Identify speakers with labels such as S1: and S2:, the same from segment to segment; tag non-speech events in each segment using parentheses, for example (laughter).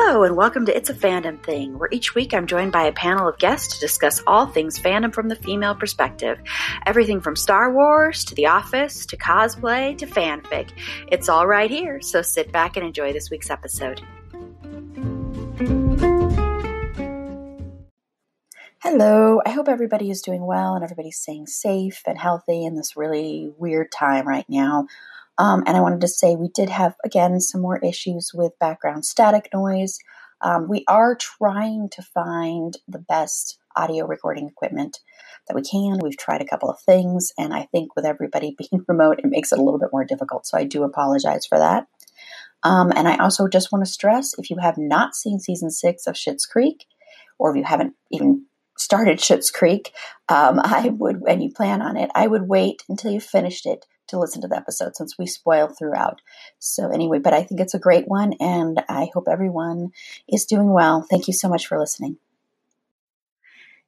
S1: Hello, and welcome to It's a Fandom Thing, where each week I'm joined by a panel of guests to discuss all things fandom from the female perspective. Everything from Star Wars to The Office to cosplay to fanfic. It's all right here, so sit back and enjoy this week's episode. Hello, I hope everybody is doing well and everybody's staying safe and healthy in this really weird time right now. Um, and I wanted to say we did have, again, some more issues with background static noise. Um, we are trying to find the best audio recording equipment that we can. We've tried a couple of things, and I think with everybody (laughs) being remote, it makes it a little bit more difficult. So I do apologize for that. Um, and I also just want to stress if you have not seen season six of Schitt's Creek, or if you haven't even started Schitt's Creek, um, (laughs) I would, and you plan on it, I would wait until you finished it to listen to the episode since we spoil throughout. So, anyway, but I think it's a great one, and I hope everyone is doing well. Thank you so much for listening.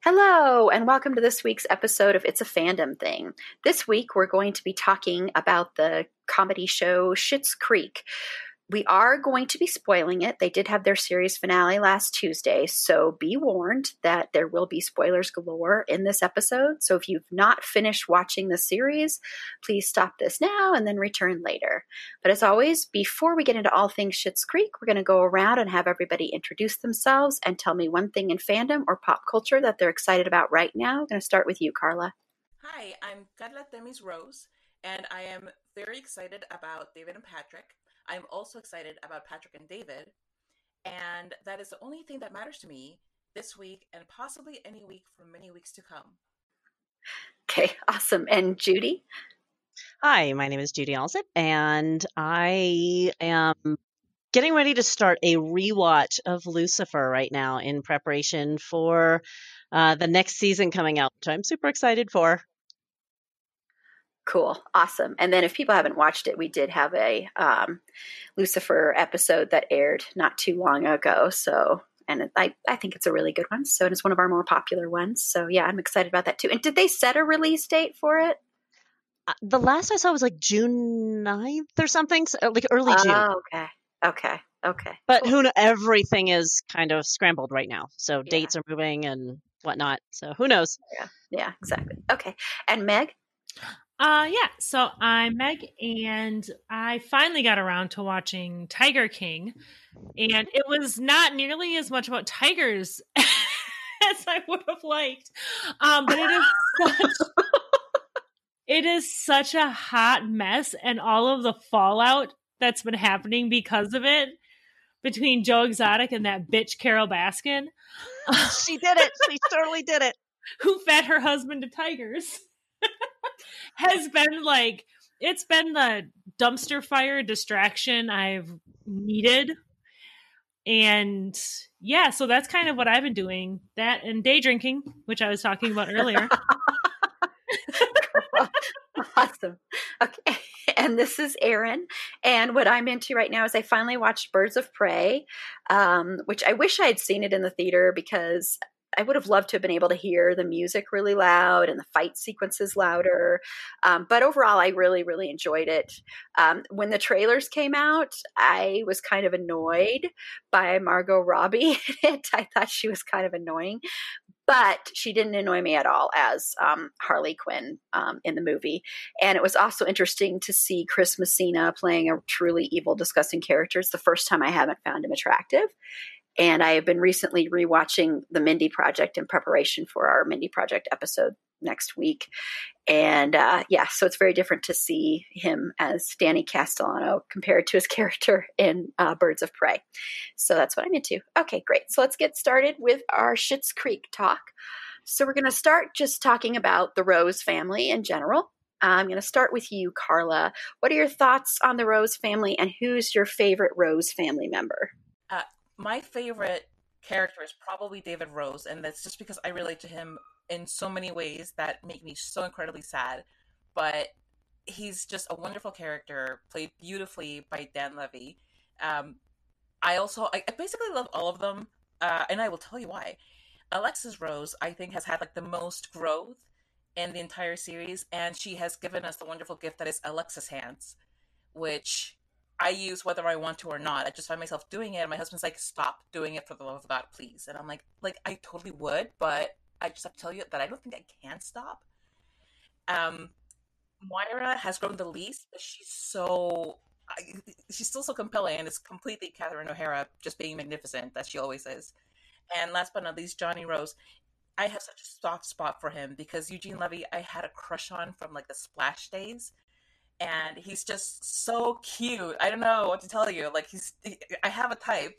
S1: Hello, and welcome to this week's episode of It's a Fandom Thing. This week, we're going to be talking about the comedy show Schitt's Creek we are going to be spoiling it. They did have their series finale last Tuesday, so be warned that there will be spoilers galore in this episode. So if you've not finished watching the series, please stop this now and then return later. But as always, before we get into all things Schitt's Creek, we're going to go around and have everybody introduce themselves and tell me one thing in fandom or pop culture that they're excited about right now. I'm going to start with you, Carla.
S2: Hi, I'm Carla Temis Rose, and I am very excited about David and Patrick. I'm also excited about Patrick and David. And that is the only thing that matters to me this week and possibly any week for many weeks to come.
S1: Okay, awesome. And Judy?
S3: Hi, my name is Judy Alsip, and I am getting ready to start a rewatch of Lucifer right now in preparation for uh, the next season coming out, which I'm super excited for.
S1: Cool. Awesome. And then if people haven't watched it, we did have a um, Lucifer episode that aired not too long ago. So, and I, I think it's a really good one. So, it's one of our more popular ones. So, yeah, I'm excited about that too. And did they set a release date for it?
S3: Uh, the last I saw was like June 9th or something, so like early June.
S1: Oh, okay. Okay. Okay.
S3: But cool. who know, everything is kind of scrambled right now. So yeah. dates are moving and whatnot. So who knows?
S1: Yeah. Yeah, exactly. Okay. And Meg?
S4: Uh, yeah. So I'm Meg, and I finally got around to watching Tiger King, and it was not nearly as much about tigers (laughs) as I would have liked. Um, but it is such, (laughs) it is such a hot mess, and all of the fallout that's been happening because of it between Joe Exotic and that bitch Carole Baskin.
S3: she did it. She totally did it. (laughs)
S4: Who fed her husband to tigers? Has been like it's been the dumpster fire distraction I've needed. And yeah, so that's kind of what I've been doing. That and day drinking, which I was talking about earlier. (laughs)
S1: awesome. Okay. (laughs) And this is Erin. And what I'm into right now is I finally watched Birds of Prey, um, which I wish I had seen it in the theater because I would have loved to have been able to hear the music really loud and the fight sequences louder. Um, but overall, I really, really enjoyed it. Um, when the trailers came out, I was kind of annoyed by Margot Robbie (laughs) I thought she was kind of annoying, but she didn't annoy me at all as um, Harley Quinn um, in the movie. And it was also interesting to see Chris Messina playing a truly evil, disgusting character. It's the first time I haven't found him attractive. And I have been recently rewatching the Mindy Project in preparation for our Mindy Project episode next week. And uh, yeah, so it's very different to see him as Danny Castellano compared to his (laughs) character in uh, Birds of Prey. So that's what I'm into. Okay, great. So let's get started with our Schitt's Creek talk. So we're going to start just talking about the Rose family in general. I'm going to start with you, Carla. What are your thoughts on the Rose family, and who's your favorite Rose family member?
S2: Uh, my favorite character is probably David Rose, and that's just because I relate to him in so many ways that make me so incredibly sad. But he's just a wonderful character, played beautifully by Dan Levy. Um, I also, I, I basically love all of them, uh, and I will tell you why. Alexis Rose, I think, has had like the most growth in the entire series, and she has given us the wonderful gift that is Alexis hands, which I use whether I want to or not. I just find myself doing it, and my husband's like, "Stop doing it for the love of God, please." And I'm like, "Like I totally would, but I just have to tell you that I don't think I can stop." Um, Moira has grown the least, but she's so she's still so compelling, and it's completely Catherine O'Hara just being magnificent that she always is. And last but not least, Johnny Rose. I have such a soft spot for him because Eugene Levy, I had a crush on from like the Splash days, and he's just so cute. I don't know what to tell you. Like he's, he, I have a type.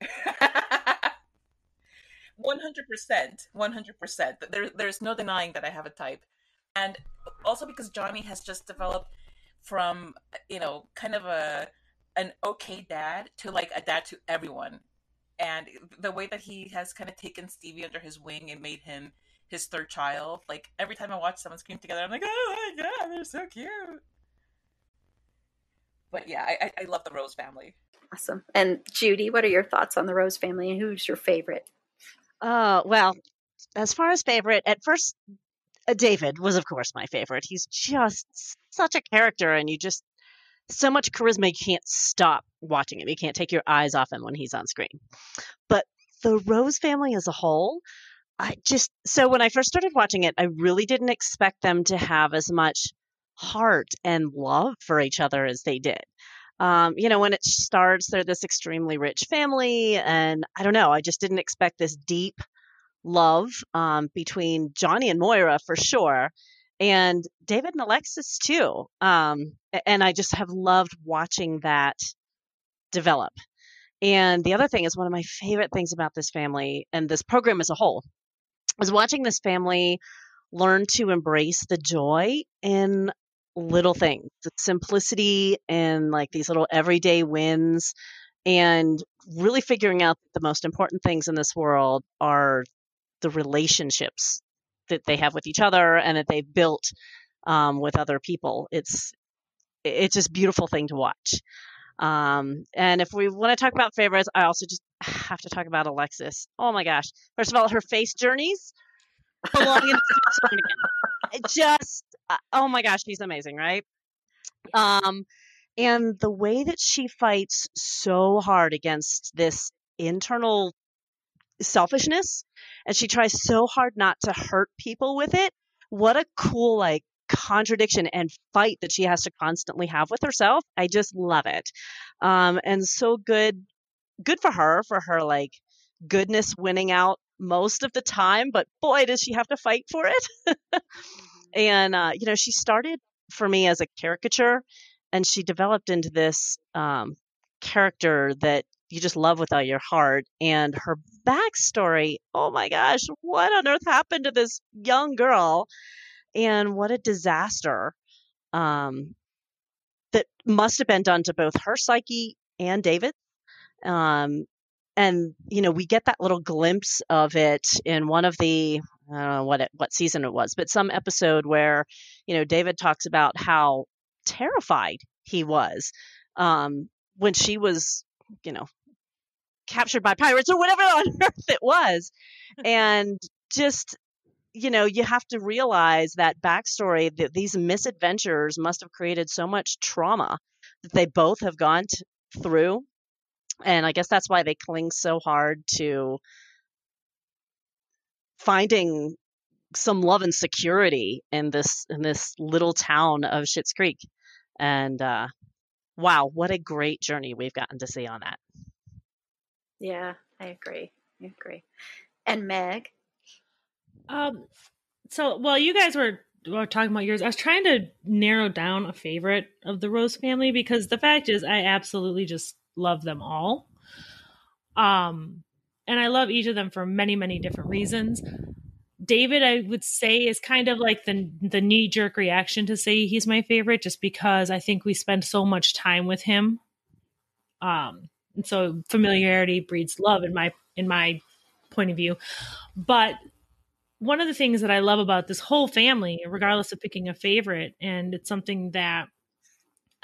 S2: (laughs) One hundred percent, one hundred percent. There, there's no denying that I have a type, and also because Johnny has just developed from you know kind of a an okay dad to like a dad to everyone and the way that he has kind of taken Stevie under his wing and made him his third child. Like every time I watch someone scream together, I'm like, oh my god, they're so cute. But yeah, I, I love the Rose family.
S1: Awesome. And Judy, what are your thoughts on the Rose family and who's your favorite?
S3: Uh, well, as far as favorite, at first, uh, David was, of course, my favorite. He's just such a character, and you just so much charisma you can't stop watching him. You can't take your eyes off him when he's on screen. But the Rose family as a whole, I just so when I first started watching it, I really didn't expect them to have as much heart and love for each other as they did. Um, you know, when it starts, they're this extremely rich family, and I don't know, I just didn't expect this deep love um, between Johnny and Moira for sure and David and Alexis too. Um, and I just have loved watching that develop. And the other thing is one of my favorite things about this family and this program as a whole is watching this family learn to embrace the joy in little things, the simplicity and like these little everyday wins and really figuring out the most important things in this world are the relationships that they have with each other and that they've built um, with other people. It's it's just beautiful thing to watch. Um, and if we want to talk about favorites, I also just have to talk about Alexis. Oh my gosh! First of all, her face journeys belong (laughs) in just uh, oh my gosh, she's amazing, right? Um, and the way that she fights so hard against this internal selfishness and she tries so hard not to hurt people with it. What a cool like contradiction and fight that she has to constantly have with herself. I just love it. Um, and so good, good for her, for her like goodness winning out most of the time, but boy, does she have to fight for it. (laughs) mm-hmm. And, uh, you know, she started for me as a caricature and she developed into this um, character that you just love with all your heart. And her backstory, oh my gosh, what on earth happened to this young girl? And what a disaster um, that must have been done to both her psyche and David. Um, and you know, we get that little glimpse of it in one of the I don't know what it, what season it was, but some episode where you know David talks about how terrified he was um, when she was you know captured by pirates or whatever (laughs) on earth it was. And just you know you have to realize that backstory that these misadventures must have created so much trauma that they both have gone t- through and i guess that's why they cling so hard to finding some love and security in this in this little town of Schitt's Creek and uh wow what a great journey we've gotten to see on that
S1: yeah, I agree. I agree. And Meg?
S4: Um, so while you guys were, were talking about yours, I was trying to narrow down a favorite of the Rose family because the fact is, I absolutely just love them all. Um, and I love each of them for many, many different reasons. David, I would say, is kind of like the the knee jerk reaction to say he's my favorite, just because I think we spend so much time with him. Um, and so familiarity breeds love in my in my point of view. But one of the things that I love about this whole family, regardless of picking a favorite, and it's something that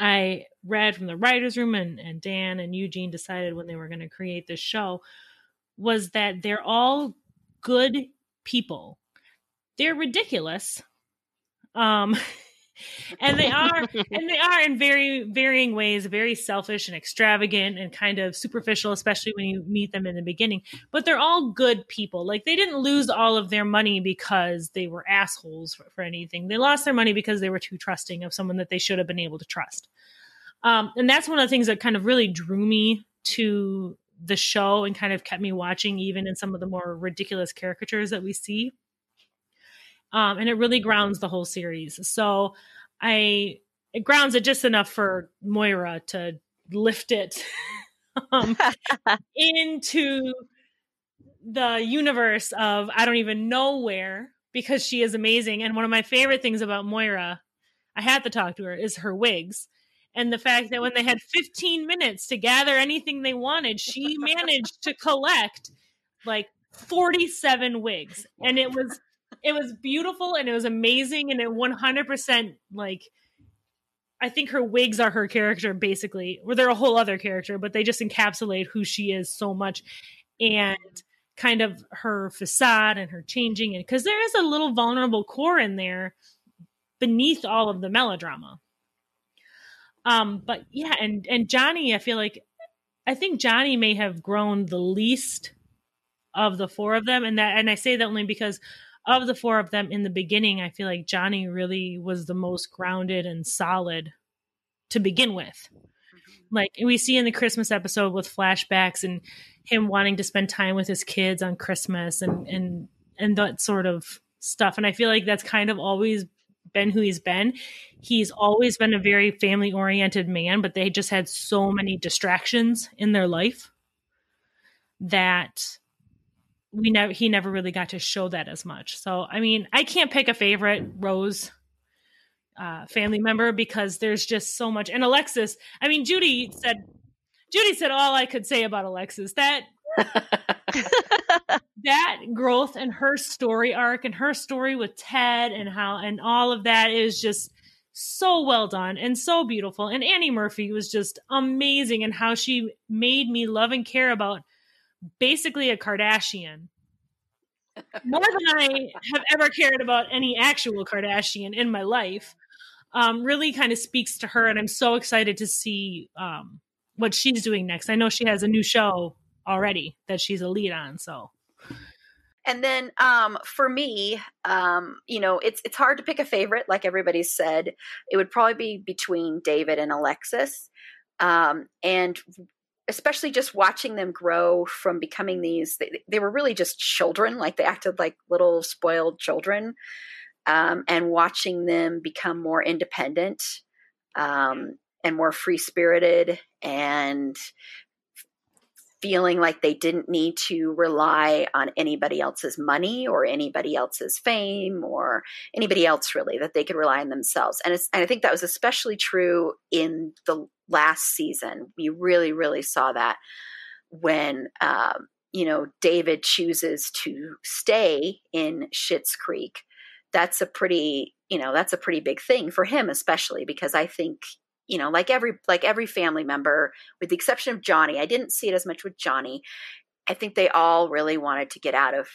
S4: I read from the writers' room, and, and Dan and Eugene decided when they were going to create this show, was that they're all good people. They're ridiculous. Um, (laughs) and they are (laughs) and they are in very varying ways very selfish and extravagant and kind of superficial especially when you meet them in the beginning. But they're all good people. Like they didn't lose all of their money because they were assholes for, for anything. They lost their money because they were too trusting of someone that they should have been able to trust. Um, and that's one of the things that kind of really drew me to the show and kind of kept me watching even in some of the more ridiculous caricatures that we see um, and it really grounds the whole series. So I it grounds it just enough for Moira to lift it (laughs) um, (laughs) into the universe of I don't even know where because she is amazing. And one of my favorite things about Moira, I had to talk to her, is her wigs. And the fact that when they had 15 minutes to gather anything they wanted, she (laughs) managed to collect like 47 wigs. And it was (laughs) it was beautiful and it was amazing and it 100% like I think her wigs are her character basically, or they're a whole other character, but they just encapsulate who she is so much and kind of her facade and her changing and because there is a little vulnerable core in there beneath all of the melodrama. Um, but yeah, and and Johnny, I feel like I think Johnny may have grown the least of the four of them, and that and I say that only because of the four of them in the beginning, I feel like Johnny really was the most grounded and solid to begin with. Mm-hmm. Like we see in the Christmas episode with flashbacks and him wanting to spend time with his kids on Christmas and and and that sort of stuff. And I feel like that's kind of always been who he's been. He's always been a very family oriented man, but they just had so many distractions in their life that we never he never really got to show that as much. So I mean, I can't pick a favorite Rose uh, family member because there's just so much. And Alexis, I mean, Judy said Judy said all I could say about Alexis. That (laughs) that growth and her story arc and her story with Ted and how and all of that is just so well done and so beautiful. And Annie Murphy was just amazing and how she made me love and care about basically a Kardashian. More than I have ever cared about any actual Kardashian in my life. Um, really kind of speaks to her, and I'm so excited to see um, what she's doing next. I know she has a new show already that she's a lead on, so
S1: and then um, for me, um, you know, it's it's hard to pick a favorite. Like everybody said, it would probably be between David and Alexis. Um, and especially just watching them grow from becoming these they, they, were really just children like they acted like little spoiled children um, and watching them become more independent um, and more free spirited and feeling like they didn't need to rely on anybody else's money or anybody else's fame or anybody else really that they could rely on themselves. And, and i think that was especially true in the last season. We really really saw that when um, you know david chooses to stay in Schitt's creek. That's a pretty you know that's a pretty big thing for him especially because i think you know, like every like every family member, with the exception of Johnny. I didn't see it as much with Johnny. I think they all really wanted to get out of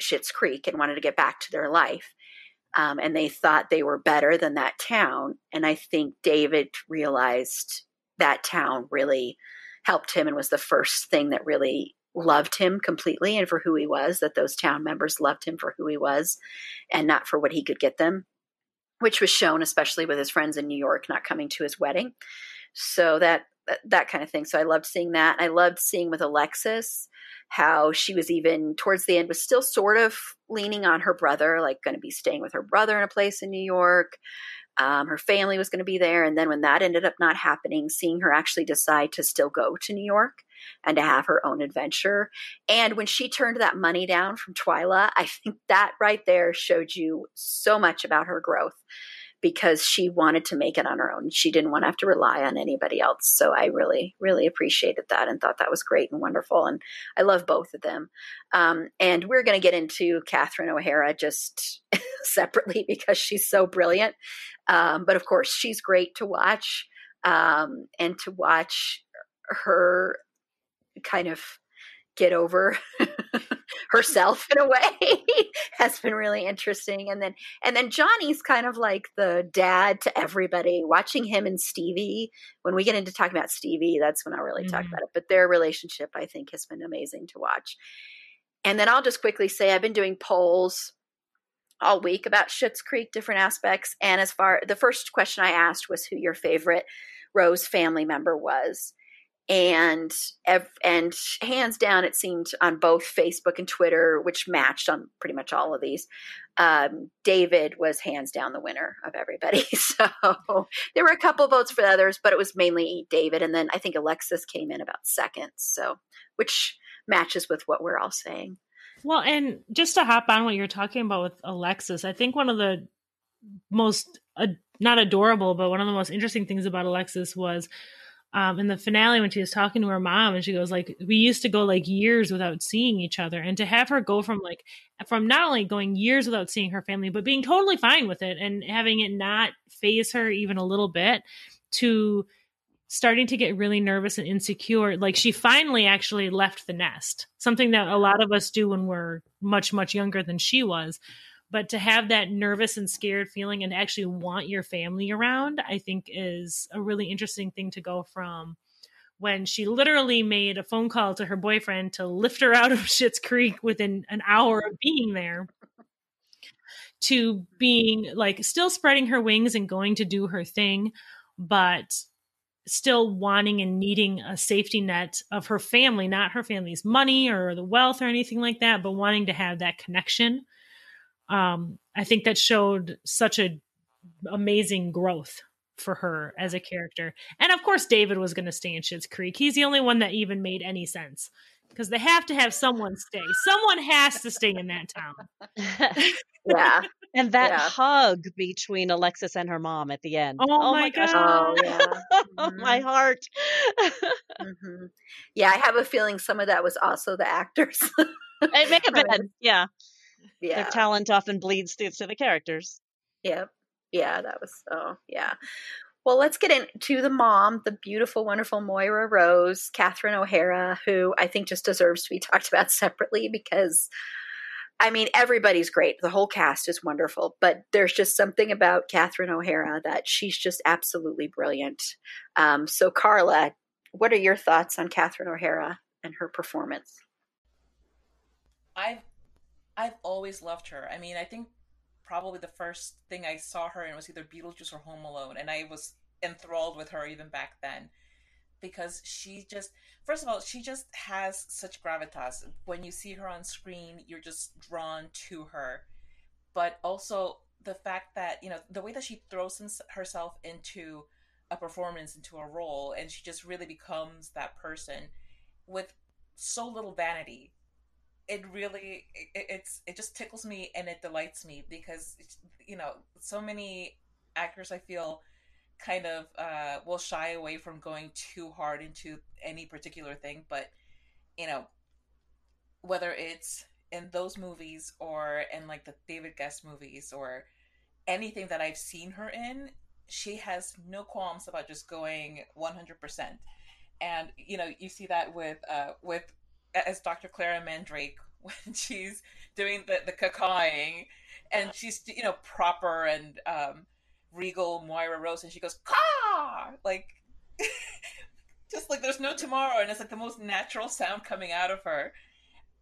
S1: Schitt's Creek and wanted to get back to their life. Um, and they thought they were better than that town. And I think David realized that town really helped him and was the first thing that really loved him completely and for who he was, that those town members loved him for who he was and not for what he could get them which was shown especially with his friends in New York not coming to his wedding. So that that kind of thing. So I loved seeing that. I loved seeing with Alexis how she was even towards the end was still sort of leaning on her brother, like going to be staying with her brother in a place in New York. Um, her family was going to be there, and then when that ended up not happening, seeing her actually decide to still go to New York and to have her own adventure. And when she turned that money down from Twyla, (laughs) I think that right there showed you so much about her growth because she wanted to make it on her own. She didn't want to have to rely on anybody else. So I really, really appreciated that and thought that was great and wonderful. And I love both of them. Um, and we're going to get into Catherine O'Hara just (laughs) separately (laughs) because she's so brilliant. Um, but of course, she's great to watch um, and to watch her kind of get over (laughs) herself in a way (laughs) has been really interesting. And then and then johnny's kind of like the dad to everybody watching him and stevie. When we get into talking about stevie that's when i'll really mm-hmm. talk about it. But their relationship i think has been amazing to watch. And then i'll just quickly say i've been doing polls all week about Schitt's Creek, different aspects. And as far the first question I asked was who your favorite Rose family member was and and hands down it seemed on both facebook and twitter which matched on pretty much all of these um, david was hands down the winner of everybody. (laughs) So there were a couple votes for the others but it was mainly david and then i think alexis came in about second so which matches with what we're all saying.
S4: Well and just to hop on what you're talking about with alexis i think one of the most uh, not adorable but one of the most interesting things about alexis was um, in the finale when she was talking to her mom and she goes like we used to go like years without seeing each other. And to have her go from like from not only going years without seeing her family but being totally fine with it and having it not phase her even a little bit to starting to get really nervous and insecure like she finally actually left the nest something that a lot of us do when we're much much younger than she was but to have that nervous and scared feeling and actually want your family around i think is a really interesting thing to go from when she literally made a phone call to her boyfriend to lift her out of (laughs) Schitt's Creek within an hour of being there to being like still spreading her wings and going to do her thing but still wanting and needing a safety net of her family not her family's money or the wealth or anything like that but wanting to have that connection um, I think that showed such a amazing growth for her as a character. And of course, David was going to stay in Schitt's Creek. He's the only one that even made any sense because they have to have someone stay. Someone has to stay in that town. (laughs)
S1: yeah.
S3: And that
S1: yeah.
S3: hug between Alexis and her mom at the end.
S4: Oh, oh my, my gosh.
S1: Oh, yeah. (laughs)
S3: mm-hmm. my heart.
S1: mm-hmm. Yeah, I have a feeling some of that was also the actors.
S3: it may have (laughs) been. Yeah
S1: yeah.
S3: their talent often bleeds through to the characters.
S1: Yep. Yeah, that was oh yeah. Well, let's get into the mom, the beautiful, wonderful Moira Rose, Catherine O'Hara, who I think just deserves to be (laughs) talked about separately because I mean, everybody's great. The whole cast is wonderful, but there's just something about Catherine O'Hara that she's just absolutely brilliant. Um, so, Carla, what are your thoughts on Catherine O'Hara and her performance?
S2: I've I've always loved her. I mean, I think probably the first thing I saw her in was either Beetlejuice or Home Alone, and I was enthralled with her even back then because she just first of all she just has such gravitas when you see her on screen you're just drawn to her but also the fact that you know the way that she throws herself into a performance into a role and she just really becomes that person with so little vanity it really it, it's it just tickles me and it delights me because you know so many actors I feel kind of uh, will shy away from going too hard into any particular thing, but you know whether it's in those movies or in like the David Guest movies or anything that I've seen her in, she has no qualms about just going 100%. And you know, you see that with uh with as Dr. Clara Mandrake (laughs) when she's doing the the cacawing, and she's you know proper and um, regal Moira Rose, and she goes caw like (laughs) just like there's no tomorrow, and it's like the most natural sound coming out of her.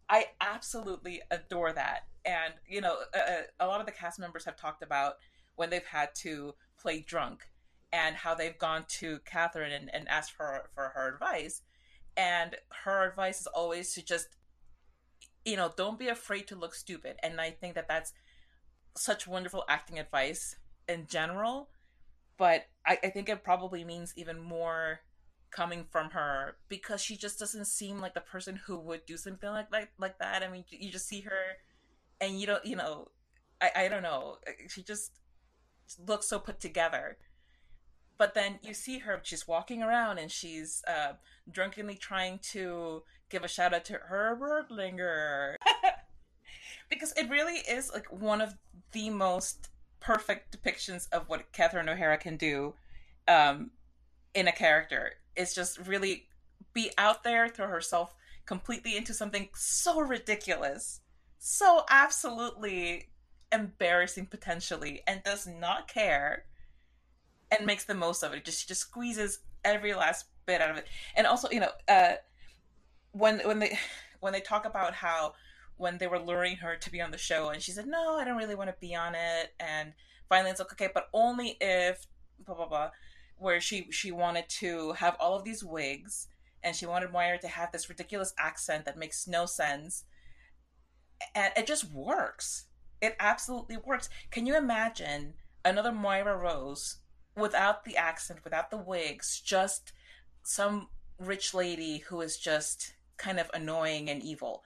S2: I absolutely adore that, and you know a, a lot of the cast members have talked about when they've had to play drunk and how they've gone to Catherine and, and asked for for her advice and her advice is always to just you know don't be afraid to look stupid and i think that that's such wonderful acting advice in general but I, I think it probably means even more coming from her because she just doesn't seem like the person who would do something like like, like that. I mean, you just see her and you don't, you know, I, I don't know. She just looks so put together. But then you see her, she's walking around and she's uh, drunkenly trying to give a shout out to her wordlinger. (laughs) because it really is like one of the most perfect depictions of what Catherine O'Hara can do um, in a character. It's just really be out there, throw herself completely into something so ridiculous, so absolutely embarrassing potentially, and does not care and makes the most of it. Just just squeezes every last bit out of it. And also, you know, uh, when when they (sighs) when they talk about how when they were luring her to be on the show and she said no i don't really want to be on it and finally it's like okay but only if blah blah blah where she she wanted to have all of these wigs and she wanted moira to have this ridiculous accent that makes no sense and it just works it absolutely works can you imagine another moira rose without the accent without the wigs just some rich lady who is just kind of annoying and evil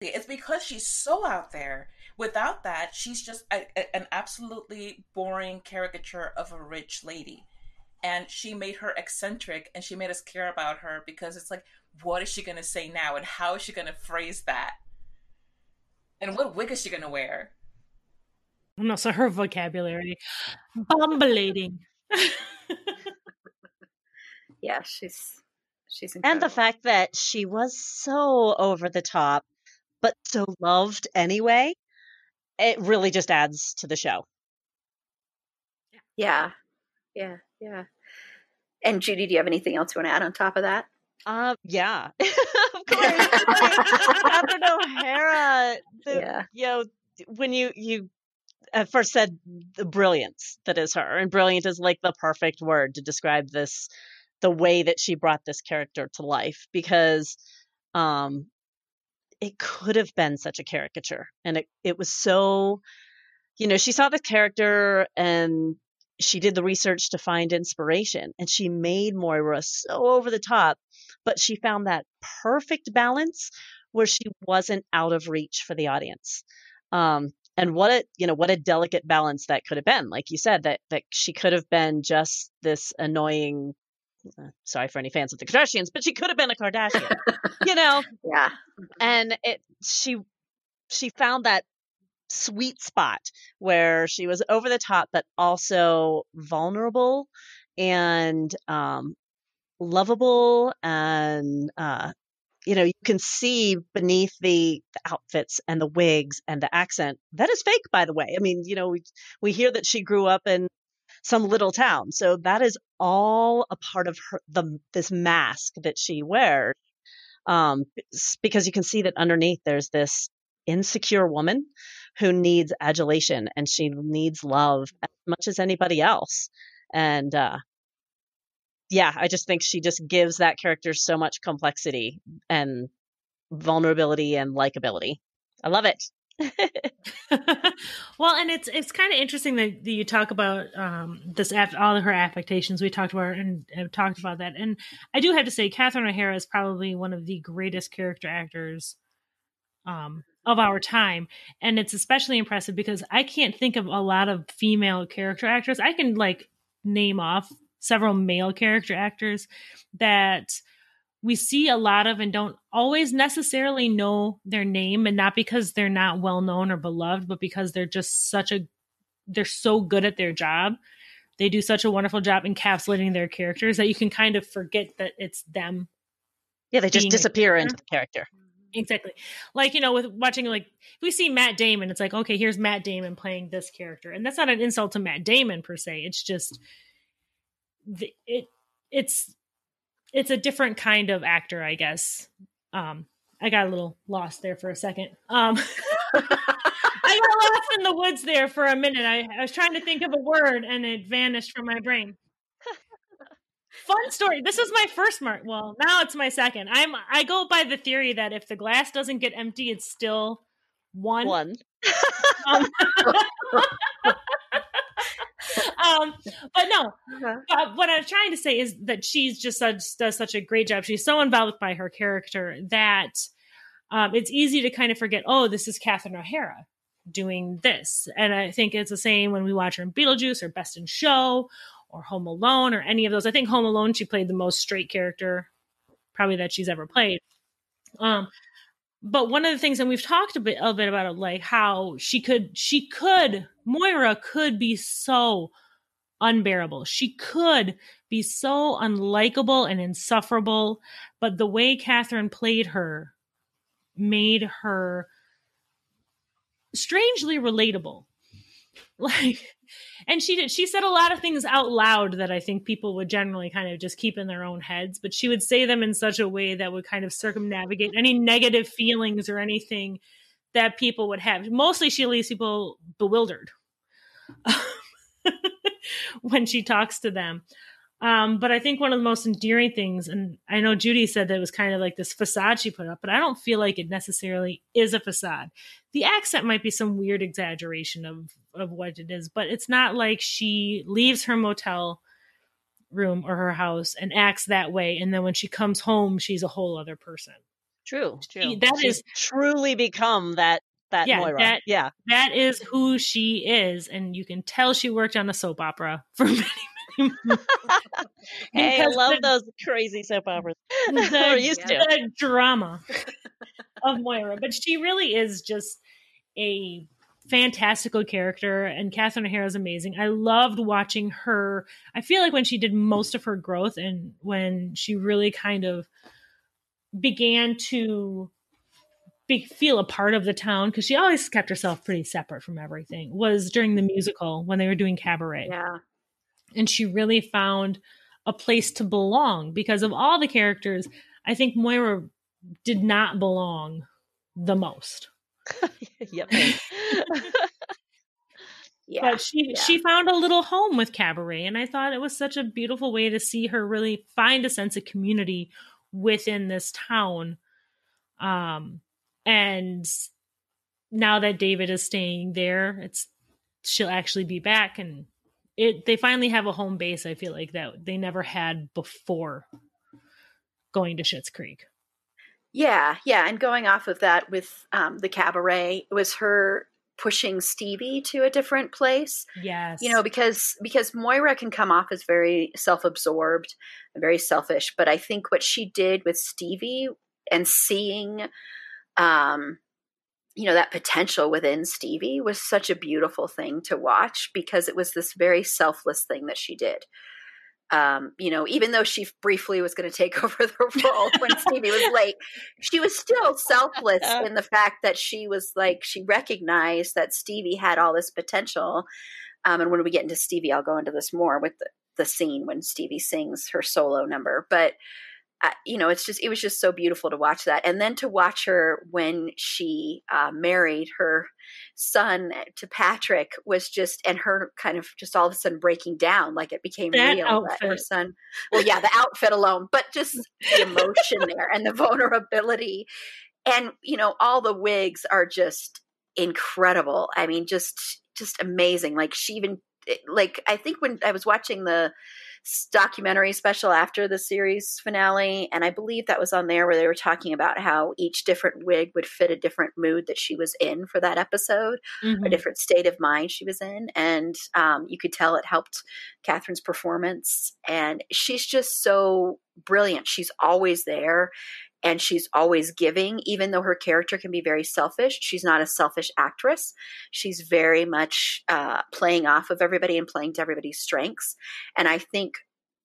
S2: it's because she's so out there. Without that, she's just a, a, an absolutely boring caricature of a rich lady. And she made her eccentric and she made us care about her because it's like, what is she going to say now? And how is she going to phrase that? And what wig is she going to wear?
S4: No, so her (laughs) vocabulary, bumbling.
S1: yeah, she's she's
S3: incredible. and the fact that she was so over the top but so loved anyway, it really just adds to the show.
S1: Yeah. Yeah. Yeah. And Judy, do you have anything else you want to add on top of that?
S3: Um, yeah, (laughs) of (laughs) course. Catherine O'Hara. The, yeah. You know, when you you at first said the brilliance that is her, and brilliant is like the perfect word to describe this, the way that she brought this character to life. Because, um, it could have been such a caricature. And it, it was so, you know, she saw the character and she did the research to find inspiration and she made Moira so over the top, but she found that perfect balance where she wasn't out of reach for the audience. Um, and what a you know what a delicate balance that could have been like you said that that she could have been just this annoying uh, sorry for any fans of the Kardashians, but she could have been a Kardashian, (laughs) you know?
S1: Yeah.
S3: And it, she, she found that sweet spot where she was over the top, but also vulnerable and, um, lovable and, uh, you know, you can see beneath the, the, outfits and the wigs and the accent that is fake, by the way. I mean, you know, we we hear that she grew up in some little town. So that is all a part of her, the, this mask that she wears. Um, because you can see that underneath there's this insecure woman who needs adulation and she needs love as much as anybody else. And, uh, yeah, I just think she just gives that character so much complexity and vulnerability and likability. I love it. (laughs) (laughs)
S4: well, and it's it's kind of interesting that, that, you talk about um, this all of her affectations. We talked about and have talked about that, and I do have to say, Catherine O'Hara is probably one of the greatest character actors um, of our time, and it's especially impressive because I can't think of a lot of female character actors. I can like name off several male character actors that we see a lot of and don't always necessarily know their name and not because they're not well known or beloved but because they're just such a they're so good at their job. They do such a wonderful job encapsulating their characters that you can kind of forget that it's them
S3: yeah they just disappear into the character.
S4: Exactly. Like you know with watching like we see matt damon it's like okay here's matt damon playing this character. And that's not an insult to matt damon per se. It's just the, it it's it's a different kind of actor, I guess. Um, I got a little lost there for a second. Um, (laughs) I got lost in the woods there for a minute. I, I was trying to think of a word and it vanished from my brain. (laughs) Fun story. This is my first mark. Well, now it's my second. I'm I go by the theory that if the glass doesn't get empty, it's still one.
S3: One.
S4: um, (laughs) um, but no,
S1: Uh-huh.
S4: but what I'm trying to say is that she's just such, does such a great job. She's so involved by her character that um, it's easy to kind of forget, oh, this is Catherine O'Hara doing this. And I think it's the same when we watch her in Beetlejuice or Best in Show or Home Alone or any of those. I think Home Alone, she played the most straight character probably that she's ever played. Um, but one of the things, and we've talked a bit, a bit about it, like how she could, she could, Moira could be so unbearable. She could be so unlikable and insufferable, but the way Catherine played her made her strangely relatable. (laughs) Like, and she did, she said a lot of things out loud that I think people would generally kind of just keep in their own heads, but she would say them in such a way that would kind of circumnavigate any negative feelings or anything that people would have. Mostly she leaves people bewildered (laughs) when she talks to them. Um, but I think one of the most endearing things, and I know Judy said that it was kind of like this facade she put up, but I don't feel like it necessarily is a facade. The accent might be some weird exaggeration of of what it is, but it's not like she leaves her motel room or her house and acts that way, and then when she comes home, she's a whole other person.
S3: True, true.
S4: that
S3: She's
S4: is-
S3: truly become that that
S4: Yeah,
S3: Moira.
S4: that-
S3: yeah,
S4: That is who she is, and you can tell she worked on a soap opera for (laughs) many, (laughs)
S3: hey, I love
S4: the-
S3: those crazy soap operas. (laughs) (laughs)
S4: the-
S3: We're used
S1: yeah.
S3: to.
S4: the drama of Moira. But she really is just a fantastical character, and Catherine O'Hara is amazing. I loved watching her. I feel like when she did most of her growth and when she really kind of began to be, feel a part of the town because she always kept herself pretty separate from everything was during the musical when they were doing cabaret
S1: Yeah.
S4: And she really found a place to belong because of all the characters i think moira did not belong the most (laughs) (laughs)
S3: yep. (laughs)
S1: Yeah.
S4: but she
S1: yeah.
S4: she found a little home with cabaret and i thought it was such a beautiful way to see her really find a sense of community within this town um and now that david is staying there it's she'll actually be back and it they finally have a home base i feel like that they never had before going to Schitt's creek
S1: Yeah, yeah, and going off of that with um, the cabaret, it was her pushing Stevie to a different place.
S4: yes
S1: You know, because because Moira can come off as very self-absorbed and very selfish, but I think what she did with Stevie and seeing um you know that potential within Stevie was such a beautiful thing to watch because it was this very selfless thing that she did. Um, you know, even though she briefly was going to take (laughs) over the role when Stevie was (laughs) late, she was still selfless in the fact that she was like she recognized that Stevie had all this potential. Um, and when we get into Stevie, I'll go into this more with the, the scene when Stevie sings her solo number. But uh, you know, it's just it was just so beautiful to watch that, and then to watch her when she uh, married her son to Patrick was just, and her kind of just all of a sudden breaking down, like it became
S4: That
S1: real that her son. Well, yeah, the outfit alone, but just the emotion (laughs) there and the vulnerability, and you know, all the wigs are just incredible. I mean, just just amazing. Like she even like I think when I was watching the documentary special after the series finale and i believe that was on there where they were talking about how each different wig would fit a different mood that she was in for that episode a
S4: Mhm.
S1: different state of mind she was in and um, you could tell it helped catherine's performance and she's just so brilliant she's always there and she's always giving. Even though her character can be very selfish she's not a selfish actress. She's very much uh, playing off of everybody and playing to everybody's strengths. And i think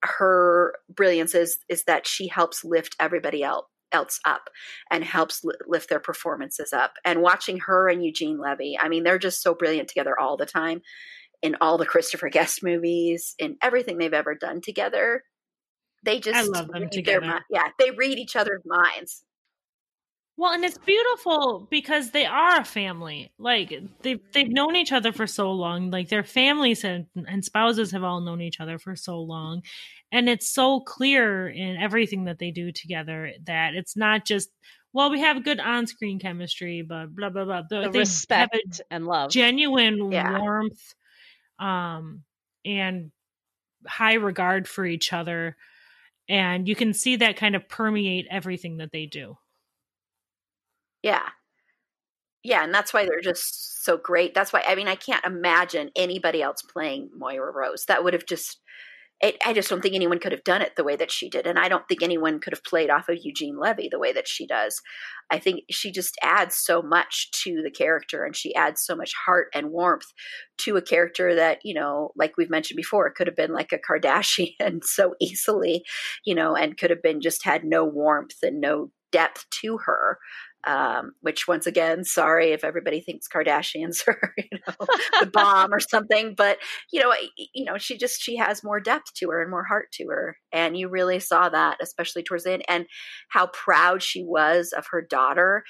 S1: her brilliance is is that she helps lift everybody else else up and helps lift their performances up. And watching her and eugene levy i mean they're just so brilliant together all the time. In all the (laughs) christopher guest movies in everything they've ever done together they just
S4: love them
S1: read
S4: together.
S1: Their, yeah they read each other's minds
S4: Well, and it's beautiful because they are a family. Like they've they've known each other for so long. Like their families and, and spouses have all known each other for so long, and it's so clear in everything that they do together that it's not just well we have good on screen chemistry, but blah blah blah.
S3: The
S4: They
S3: respect
S4: have
S3: and love.
S4: genuine
S1: Yeah.
S4: warmth, um, and high regard for each other and you can see that kind of permeate everything that they do.
S1: Yeah. Yeah and that's why they're just so great. That's why i mean i can't imagine anybody else playing moira rose. That would have just it, I just don't think anyone could have done it the way that she did. And I don't think anyone could have played off of Eugene Levy the way that she does. I think she just adds so much to the character and she adds so much heart and warmth to a character that, you know, like we've mentioned before, it could have been like a Kardashian (laughs) so easily, you know, and could have been just had no warmth and no depth to her um, which once again, sorry if everybody thinks Kardashians (laughs) are, you know, the bomb or something, but you know, you know, she just she has more depth to her and more heart to her, and you really saw that, especially towards the end, and how proud she was of her daughter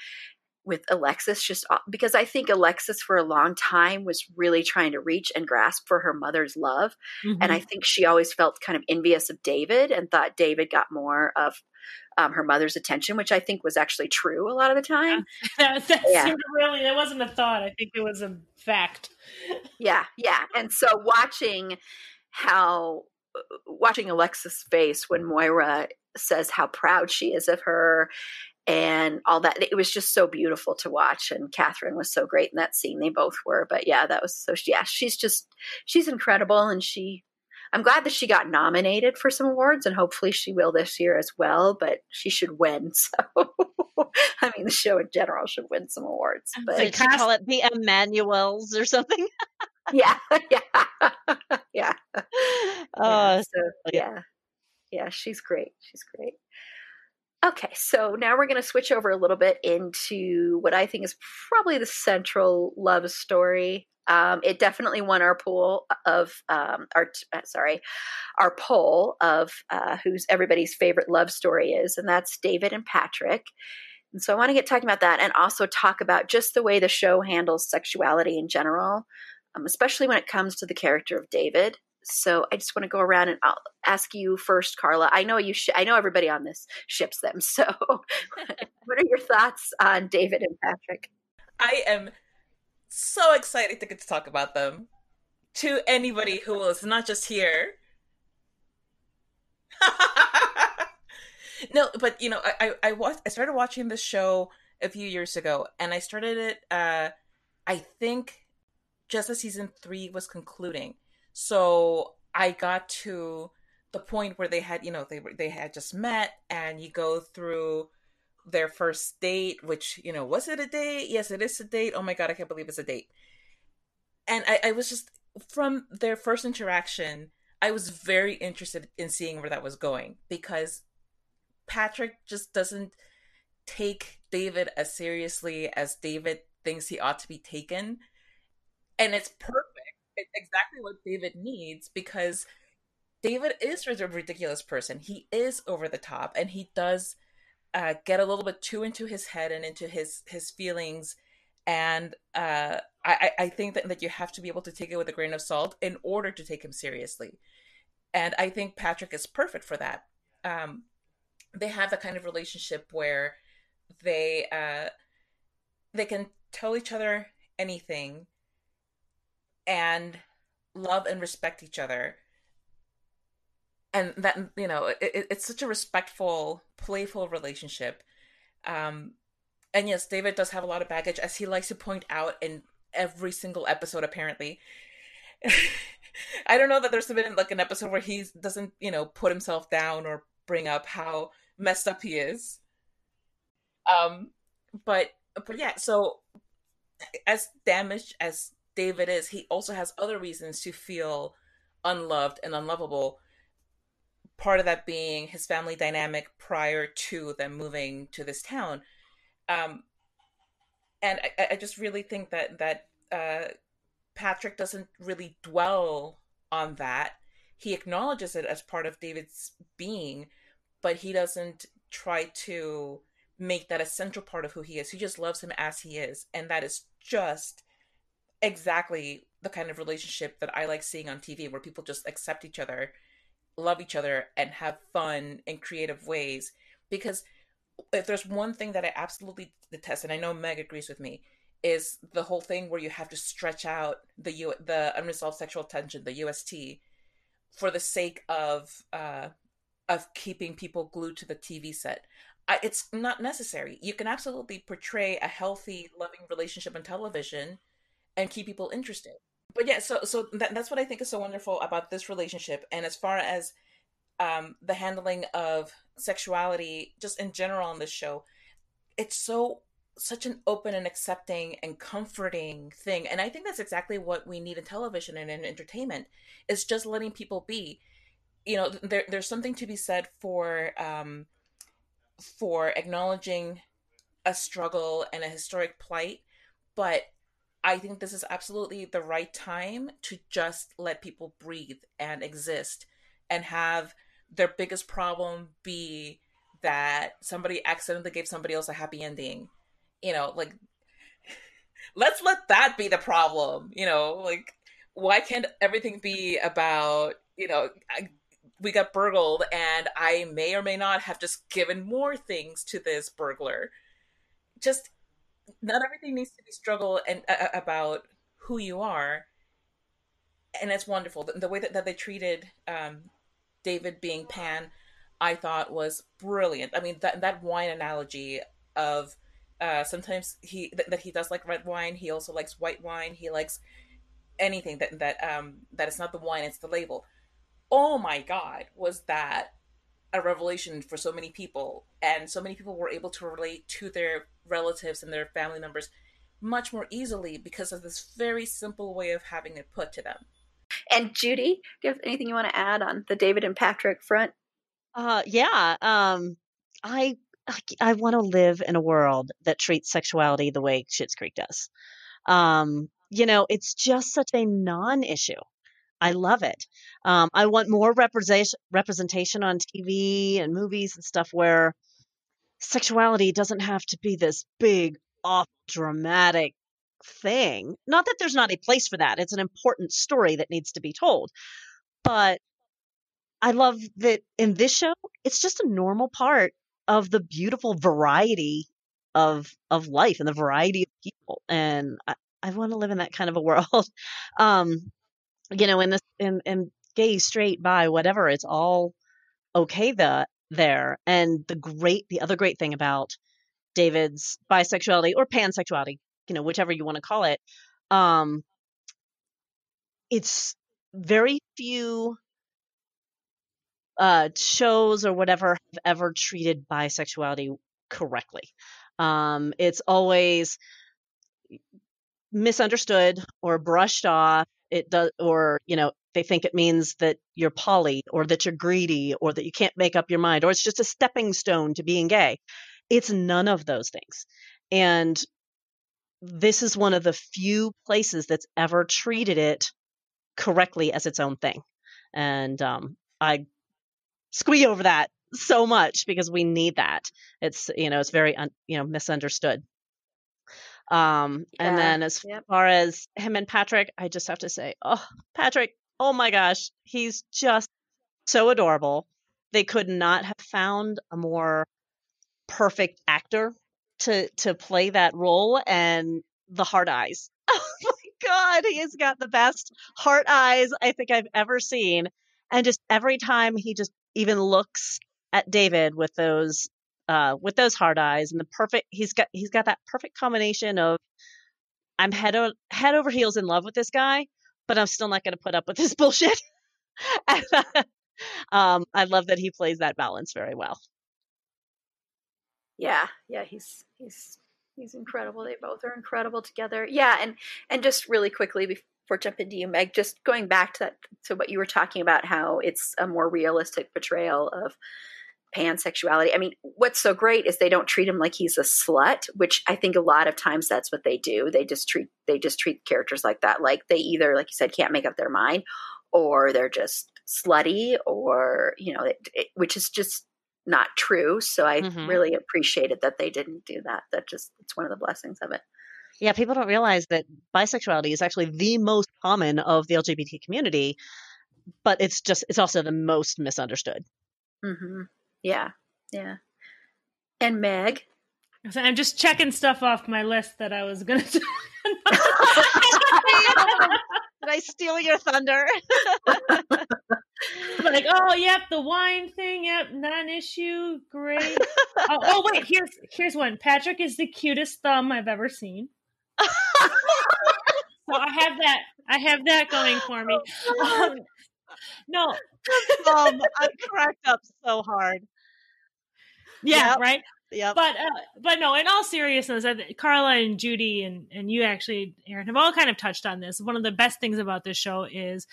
S1: with Alexis just uh, because I think Alexis for a long time was really trying to reach and grasp for her mother's love mm-hmm. and I mm-hmm. think she always felt kind of envious of David and thought David got more of um, her mother's attention which I think was actually true a lot of the time. (laughs)
S4: Yeah. that, yeah. really that wasn't a thought I think it was a fact.
S1: yeah, yeah. And so watching how watching Alexis face when Moira says how proud she is of her and all that. It was just so beautiful to watch. And Catherine was so great in that scene. They both were. But yeah, that was so, yeah, she's just, she's incredible. And she, I'm glad that she got nominated for some awards and hopefully she will this year as well, but she should win. (laughs) So, I mean, the show in general should win some awards. But
S3: so cast- call it the Emmanuels or something. (laughs)
S1: yeah. (laughs) Yeah. yeah. Oh, yeah, so, yeah. Yeah. She's great. She's great. Okay, so now we're going to switch over a little bit into what I think is probably the central love story. Um, it definitely won our pool of um, our uh, sorry, our poll of uh, who's everybody's favorite love story is, and that's David and Patrick. And so I want to get talking about that, and also talk about just the way the show handles sexuality in general, um, especially when it comes to the character of David so I just want to go around and I'll ask you first, Carla. I know you. Sh- I know everybody on this ships them. (laughs) So, (laughs) what are your thoughts on David and Patrick?
S2: I am so excited to get to talk about them to anybody who is not just here. (laughs) no, but you know, I I watched, I started watching this show a few years ago, and I started it. Uh, I think just as season three was concluding so I got to the point where they had, you know, they they had just met, and you go through their first date, which you know, was it a date? Yes, it is a date. Oh my god, I can't believe it's a date. And I, I was just from their first interaction, I was very interested in seeing where that was going because Patrick just doesn't take David as seriously as David thinks he ought to be taken. And it's perfect it's exactly what David needs because David is a ridiculous person. He is over the top, and he does uh, get a little bit too into his head and into his his feelings. And uh, I, I think that, that you have to be able to take it with a grain of salt in order to take him seriously. And I think Patrick is perfect for that. Um, they have a kind of relationship where they uh, they can tell each other anything and love and respect each other and that you know it, it's such a respectful playful relationship. Um and yes david does have a lot of baggage as he likes to point out in every single episode apparently. (laughs) I don't know that there's been like an episode where he doesn't you know put himself down or bring up how messed up he is. Um but but yeah so as damaged as David is, he also has other reasons to feel unloved and unlovable. Part of that being his family dynamic prior to them moving to this town. Um, and I, I just really think that that uh, Patrick doesn't really dwell on that. He acknowledges it as part of David's being, but he doesn't try to make that a central part of who he is. He just loves him as he is, and that is just exactly the kind of relationship that I like seeing on TV where people just accept each other, love each other, and have fun in creative ways. Because if there's one thing that I absolutely detest, and I know Meg agrees with me, is the whole thing where you have to stretch out the U- the unresolved sexual tension, the UST, for the sake of uh, of keeping people glued to the TV set. I, it's not necessary. You can absolutely portray a healthy, loving relationship on television and keep people interested. But yeah, so so that, that's what I think is so wonderful about this relationship. And as far as um, the handling of sexuality, just in general on this show, it's so such an open and accepting and comforting thing and i think that's exactly what we need in television and in entertainment is just letting people be you know there, there's something to be said for um for acknowledging a struggle and a historic plight but i think this is absolutely the right time to just let people breathe and exist and have their biggest problem be that somebody accidentally gave somebody else a happy ending you know, like (laughs) let's let that be the problem, you know, like why can't everything be about, you know, I, we got burgled and I may or may not have just given more things to this burglar. Just not everything needs to be struggle and uh, about who you are. And it's wonderful. The, the way that, that they treated um, David being Pan, I thought was brilliant. I mean, that, that wine analogy of uh, sometimes he th- that he does like red wine. He also likes white wine. He likes anything that that um that it's not the wine, it's the label. Oh my god, was that a revelation for so many people and so many people were able to relate to their relatives and their family members much more easily because of this very simple way of having it put to them.
S1: And Judy, do you have anything you want to add on the David and Patrick front?
S3: Uh yeah, um I I want to live in a world that treats sexuality the way Schitt's Creek does. Um, you know, it's just such a non-issue. I love it. Um, I want more representation representation on TV and movies and stuff where sexuality doesn't have to be this big, off dramatic thing. Not that there's not a place for that. It's an important story that needs to be told. But I love that in this show, it's just a normal part of the beautiful variety of of life and the variety of people and i, I want to live in that kind of a world (laughs) um you know in this in in gay straight bi whatever it's all okay the there and the great the other great thing about david's bisexuality or pansexuality you know whichever you want to call it um it's very few uh, shows or whatever have ever treated bisexuality correctly. Um, it's always misunderstood or brushed off. It does, or you know, they think it means that you're poly or that you're greedy or that you can't make up your mind or it's just a stepping stone to being gay. It's none of those things. And this is one of the few places that's ever treated it correctly as its own thing. And um, I squee over that so much because we need that. It's you know it's very un, you know misunderstood. Um, yeah. and then as yep. far as him and Patrick, I just have to say, oh Patrick, oh my gosh, he's just so adorable. They could not have found a more perfect actor to to play that role, and the hard eyes. (laughs) Oh my god, he has got the best heart eyes I think I've ever seen. And just every time he just even looks at David with those uh, with those hard eyes and the perfect he's got he's got that perfect combination of I'm head o- head over heels in love with this guy, but I'm still not going to put up with this (laughs) bullshit. um, I love that he plays that balance very well.
S1: Yeah, yeah, he's he's he's incredible. They both are incredible together. Yeah, and and just really quickly before jumping to you, Meg, just going back to that to what you were talking about, how it's a more realistic portrayal of pansexuality. I mean, what's so great is they don't treat him like he's a slut, which I think a lot of times that's what they do. They just treat they just treat characters like that. Like they either, like you said, can't make up their mind, or they're just slutty, or you know, it, it, which is just not true. So I mm-hmm. really appreciated that they didn't do that. That just it's one of the blessings of it.
S3: Yeah, people don't realize that bisexuality is actually the most common of the LGBT community, but it's just it's also the most misunderstood.
S1: Mm-hmm. Yeah, yeah. And Meg,
S4: I'm just checking stuff off my list that I was going (laughs) to. Did
S3: I steal your thunder? (laughs)
S4: like, oh, yep, the wine thing, yep, non issue, great. (laughs) oh, oh, wait, here's here's one. Patrick is the cutest thumb I've ever seen. so I have that. I have that going for me. Um, no, (laughs)
S3: um, I cracked up so hard.
S4: Yeah,
S3: Yep.
S4: right.
S3: Yeah,
S4: But uh, but no, in all seriousness, Carla and Judy and and you actually, Erin, have all kind of touched on this. One of the best things about this show is,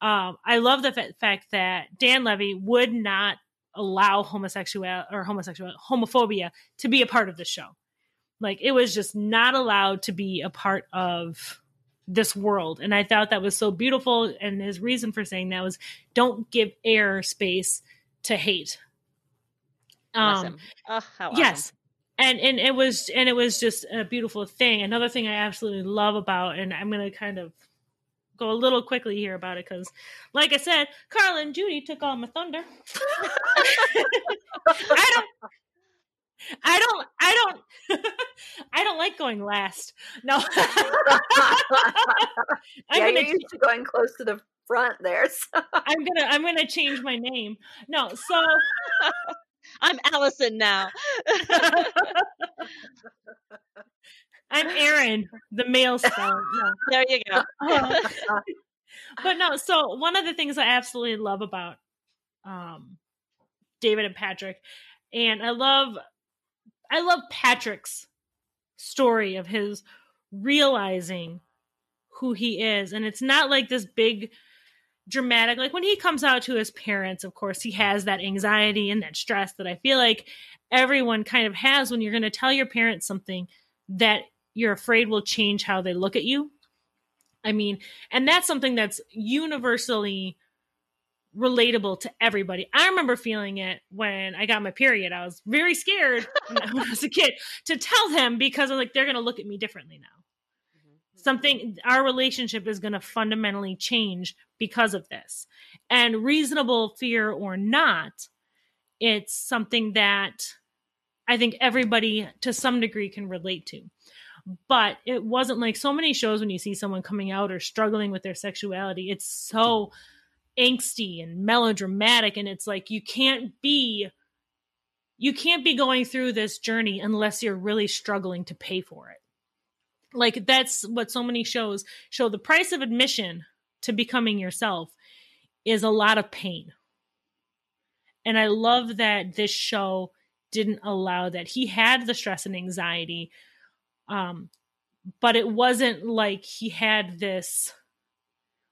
S4: um, I love the fa- fact that Dan Levy would not allow homosexual or homosexual homophobia to be a part of the show. Like it was just not allowed to be a part of this world, and I thought that was so beautiful. And his reason for saying that was, don't give air space to hate.
S3: Bless
S4: Um.
S3: Oh, how awesome.
S4: yes and and it was and it was just a beautiful thing another thing i absolutely love about and i'm gonna kind of go a little quickly here about it because like i said carla and judy took all my thunder (laughs) i don't i don't i don't (laughs) i don't like going last no (laughs) (laughs) I'm
S1: yeah, you're used to going close to the front there. So.
S4: i'm gonna i'm gonna change my name no so
S3: I'm Allison now.
S4: i'm aaron the male spelling no.
S3: there you go.
S4: Uh, but no, so one of the things I absolutely love about um David and Patrick, and I love I love Patrick's story of his realizing who he is. And it's not like this big dramatic like when he comes out to his parents, of course, he has that anxiety and that stress that I feel like everyone kind of has when you're going to tell your parents something that you're afraid will change how they look at you. I mean, and that's something that's universally relatable to everybody. I remember feeling it when I got my period. I was very scared (laughs) when I was a kid to tell them because I'm like, they're going to look at me differently now. Mm-hmm. Something, our relationship is going to fundamentally change because of this. And reasonable fear or not, it's something that I think everybody to some degree can relate to but it wasn't like so many shows when you see someone coming out or struggling with their sexuality it's so angsty and melodramatic and it's like you can't be you can't be going through this journey unless you're really struggling to pay for it. Like that's what so many shows show. The price of admission to becoming yourself is a lot of pain. And i love that this show didn't allow that. He had the stress and anxiety um but it wasn't like he had this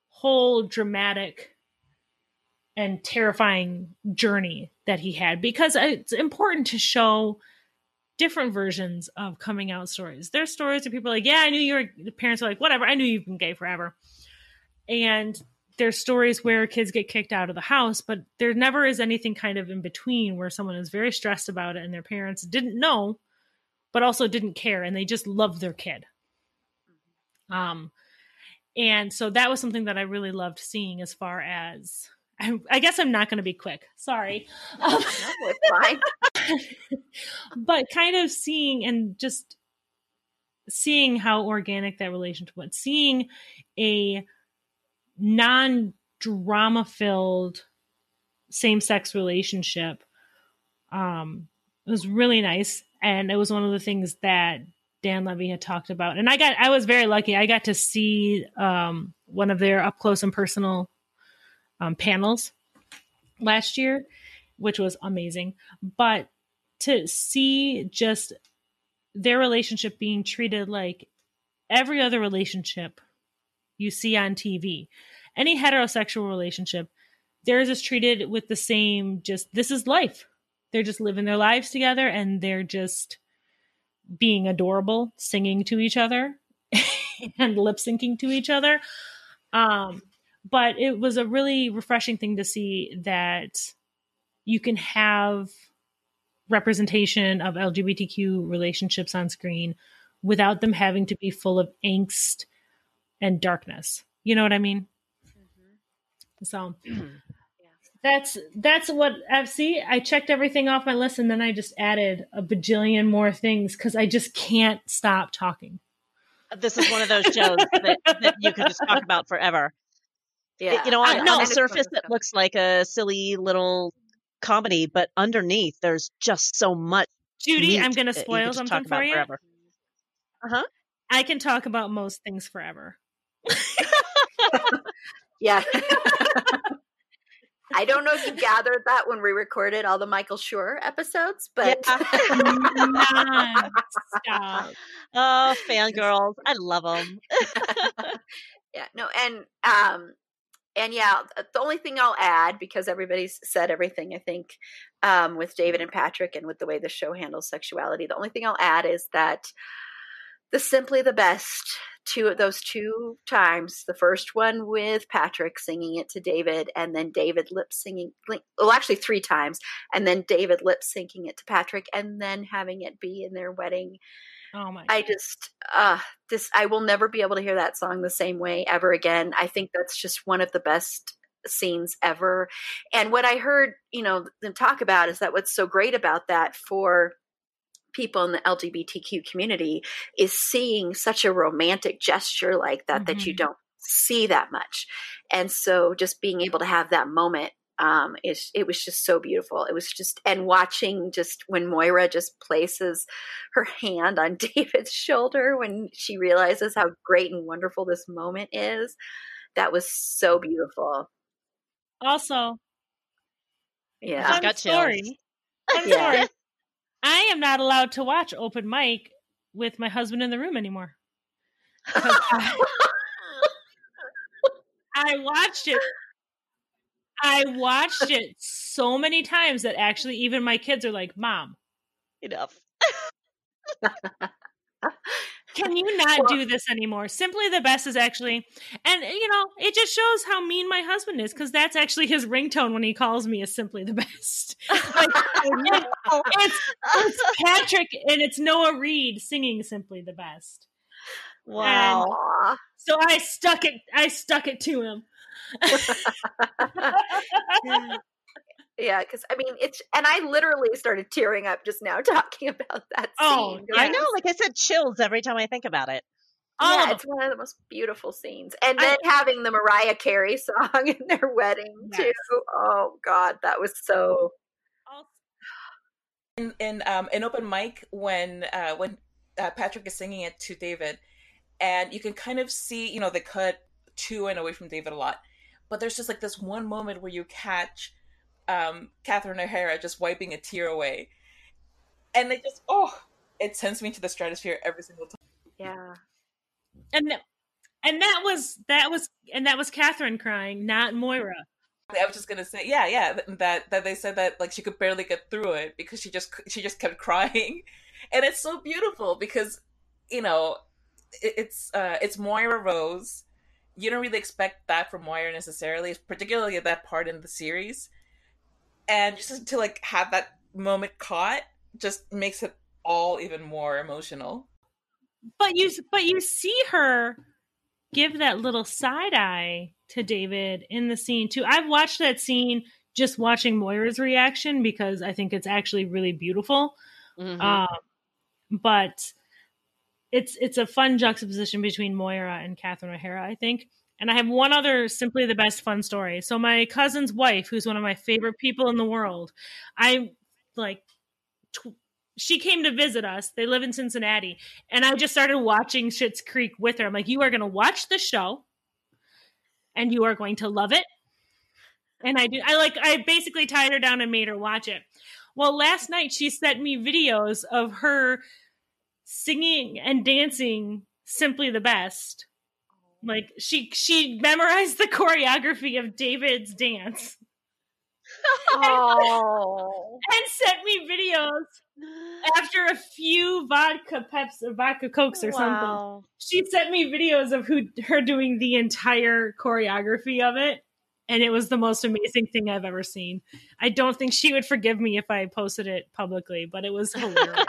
S4: whole dramatic and terrifying journey that he had because it's important to show different versions of coming out stories. There's stories where people are like, yeah, I knew you were, the parents are like, whatever, I knew you've been gay forever. And there's stories where kids get kicked out of the house, but there never is anything kind of in between where someone is very stressed about it and their parents didn't know, but also didn't care and they just love their kid. Um, and so that was something that I really loved seeing as far as I, I guess I'm not going to be quick. Sorry. (laughs) Um, (laughs) but kind of seeing and just seeing how organic that relationship was, seeing a non drama filled same sex relationship um was really nice and it was one of the things that Dan Levy had talked about and I got I was very lucky I got to see um one of their up close and personal um, panels last year which was amazing but to see just their relationship being treated like every other relationship you see on TV. Any heterosexual relationship, theirs is treated with the same, just this is life. They're just living their lives together and they're just being adorable, singing to each other (laughs) and lip syncing to each other. Um, but it was a really refreshing thing to see that you can have representation of LGBTQ relationships on screen without them having to be full of angst and darkness. You know what I mean? Mm-hmm. So (clears throat) that's that's what I see. I checked everything off my list and then I just added a bajillion more things because I just can't stop talking.
S3: This is one of those shows that, that you can just talk about forever.
S1: Yeah.
S3: You know, on,
S4: I-
S3: on
S4: no.
S3: the surface,
S1: one
S3: it looks like a silly little comedy, but underneath, there's just so much.
S4: Judy, I'm going to spoil something for you.
S3: forever. Uh-huh.
S4: I can talk about most things forever. (laughs)
S1: Yeah. (laughs) I don't know if you gathered that when we recorded all the Michael Schur episodes, but
S4: Non-stop. (laughs)
S3: Oh, fangirls. I love them.
S1: yeah, no, and um, and yeah, the only thing I'll add because everybody's said everything, I think, um, with David and Patrick and with the way the show handles sexuality, the only thing I'll add is that the simply the best two those two times the first one with patrick singing it to david and then david lip singing well actually three times and then david lip syncing it to patrick and then having it be in their wedding
S4: Oh my!
S1: i just uh this i will never be able to hear that song the same way ever again i think that's just one of the best scenes ever and what i heard you know them talk about is that what's so great about that for people in the LGBTQ community is seeing such a romantic gesture like that that you
S4: Mhm.
S1: don't see that much. And so just being able to have that moment um is it was just so beautiful. It was just and watching just when Moira just places her hand on (laughs) David's shoulder when she realizes how great and wonderful this moment is. That was so beautiful.
S4: also,
S1: Yeah.
S4: fun
S3: got chills.
S4: story. Fun (laughs)
S1: Yeah.
S4: story. I am not allowed to watch open mic with my husband in the room anymore. I, (laughs) I watched it. I watched it so many times that actually even my kids are like, "Mom,
S3: Enough.
S4: can you not
S1: Well-
S4: do this anymore?" Simply the best is actually, and you know, it just shows how mean my husband is because that's actually his ringtone when he calls me is simply the best. (laughs) Like, it's, it's (laughs) Patrick and it's Noah Reid singing simply the best.
S3: wow.
S1: Aw.
S4: So I stuck it. I stuck it to him. (laughs)
S1: Yeah, because I mean, it's and I literally started tearing up just now (laughs) talking about that
S4: Oh,
S1: scene.
S3: I know, like I said, chills every time I think about it.
S4: All
S1: yeah, it's one of the most beautiful scenes. And
S4: I-
S1: then having the Mariah Carey song (laughs) in their wedding too. Oh God, that was so.
S2: in in um in open mic when uh when uh, Patrick is singing it to David, and you can kind of see you know they cut to and away from David a lot, but there's just like this one moment where you catch um Catherine O'Hara just wiping a tear away, and it just oh it sends me to the stratosphere every single time.
S1: Yeah.
S4: and that, and that was that was and that was Catherine crying, not Moira.
S2: I was just gonna say, yeah, yeah, that that they said that like she could barely get through it because she just she just kept (laughs) crying, and it's so beautiful because you know it, it's uh it's Moira Rose. You don't really expect that from Moira necessarily, particularly at that part in the series, and just to like have that moment caught just makes it all even more emotional.
S4: But you but you see her give that little side eye to David in the scene too. I've watched that scene just watching Moira's reaction because I think it's actually really beautiful.
S3: Mhm.
S4: Um, but it's it's a fun juxtaposition between Moira and Catherine O'Hara, I think. And I have one other simply the best fun story. So my cousin's wife, who's one of my favorite people in the world, I like tw- she came to visit us. They live in Cincinnati, and I just started watching Schitt's Creek with her. I'm like, you are going to watch the show, and you are going to love it. And I do. I like. I basically tied her down and made her watch it. Well, last night she sent me videos of her singing and dancing simply the best. Like she she memorized the choreography of David's dance
S1: Oh.
S4: and sent me videos after a few vodka peps or vodka cokes or something. She sent me videos of who her doing the entire choreography of it. And it was the most amazing thing I've ever seen. I don't think she would forgive me if I posted it publicly, but it was (laughs) hilarious.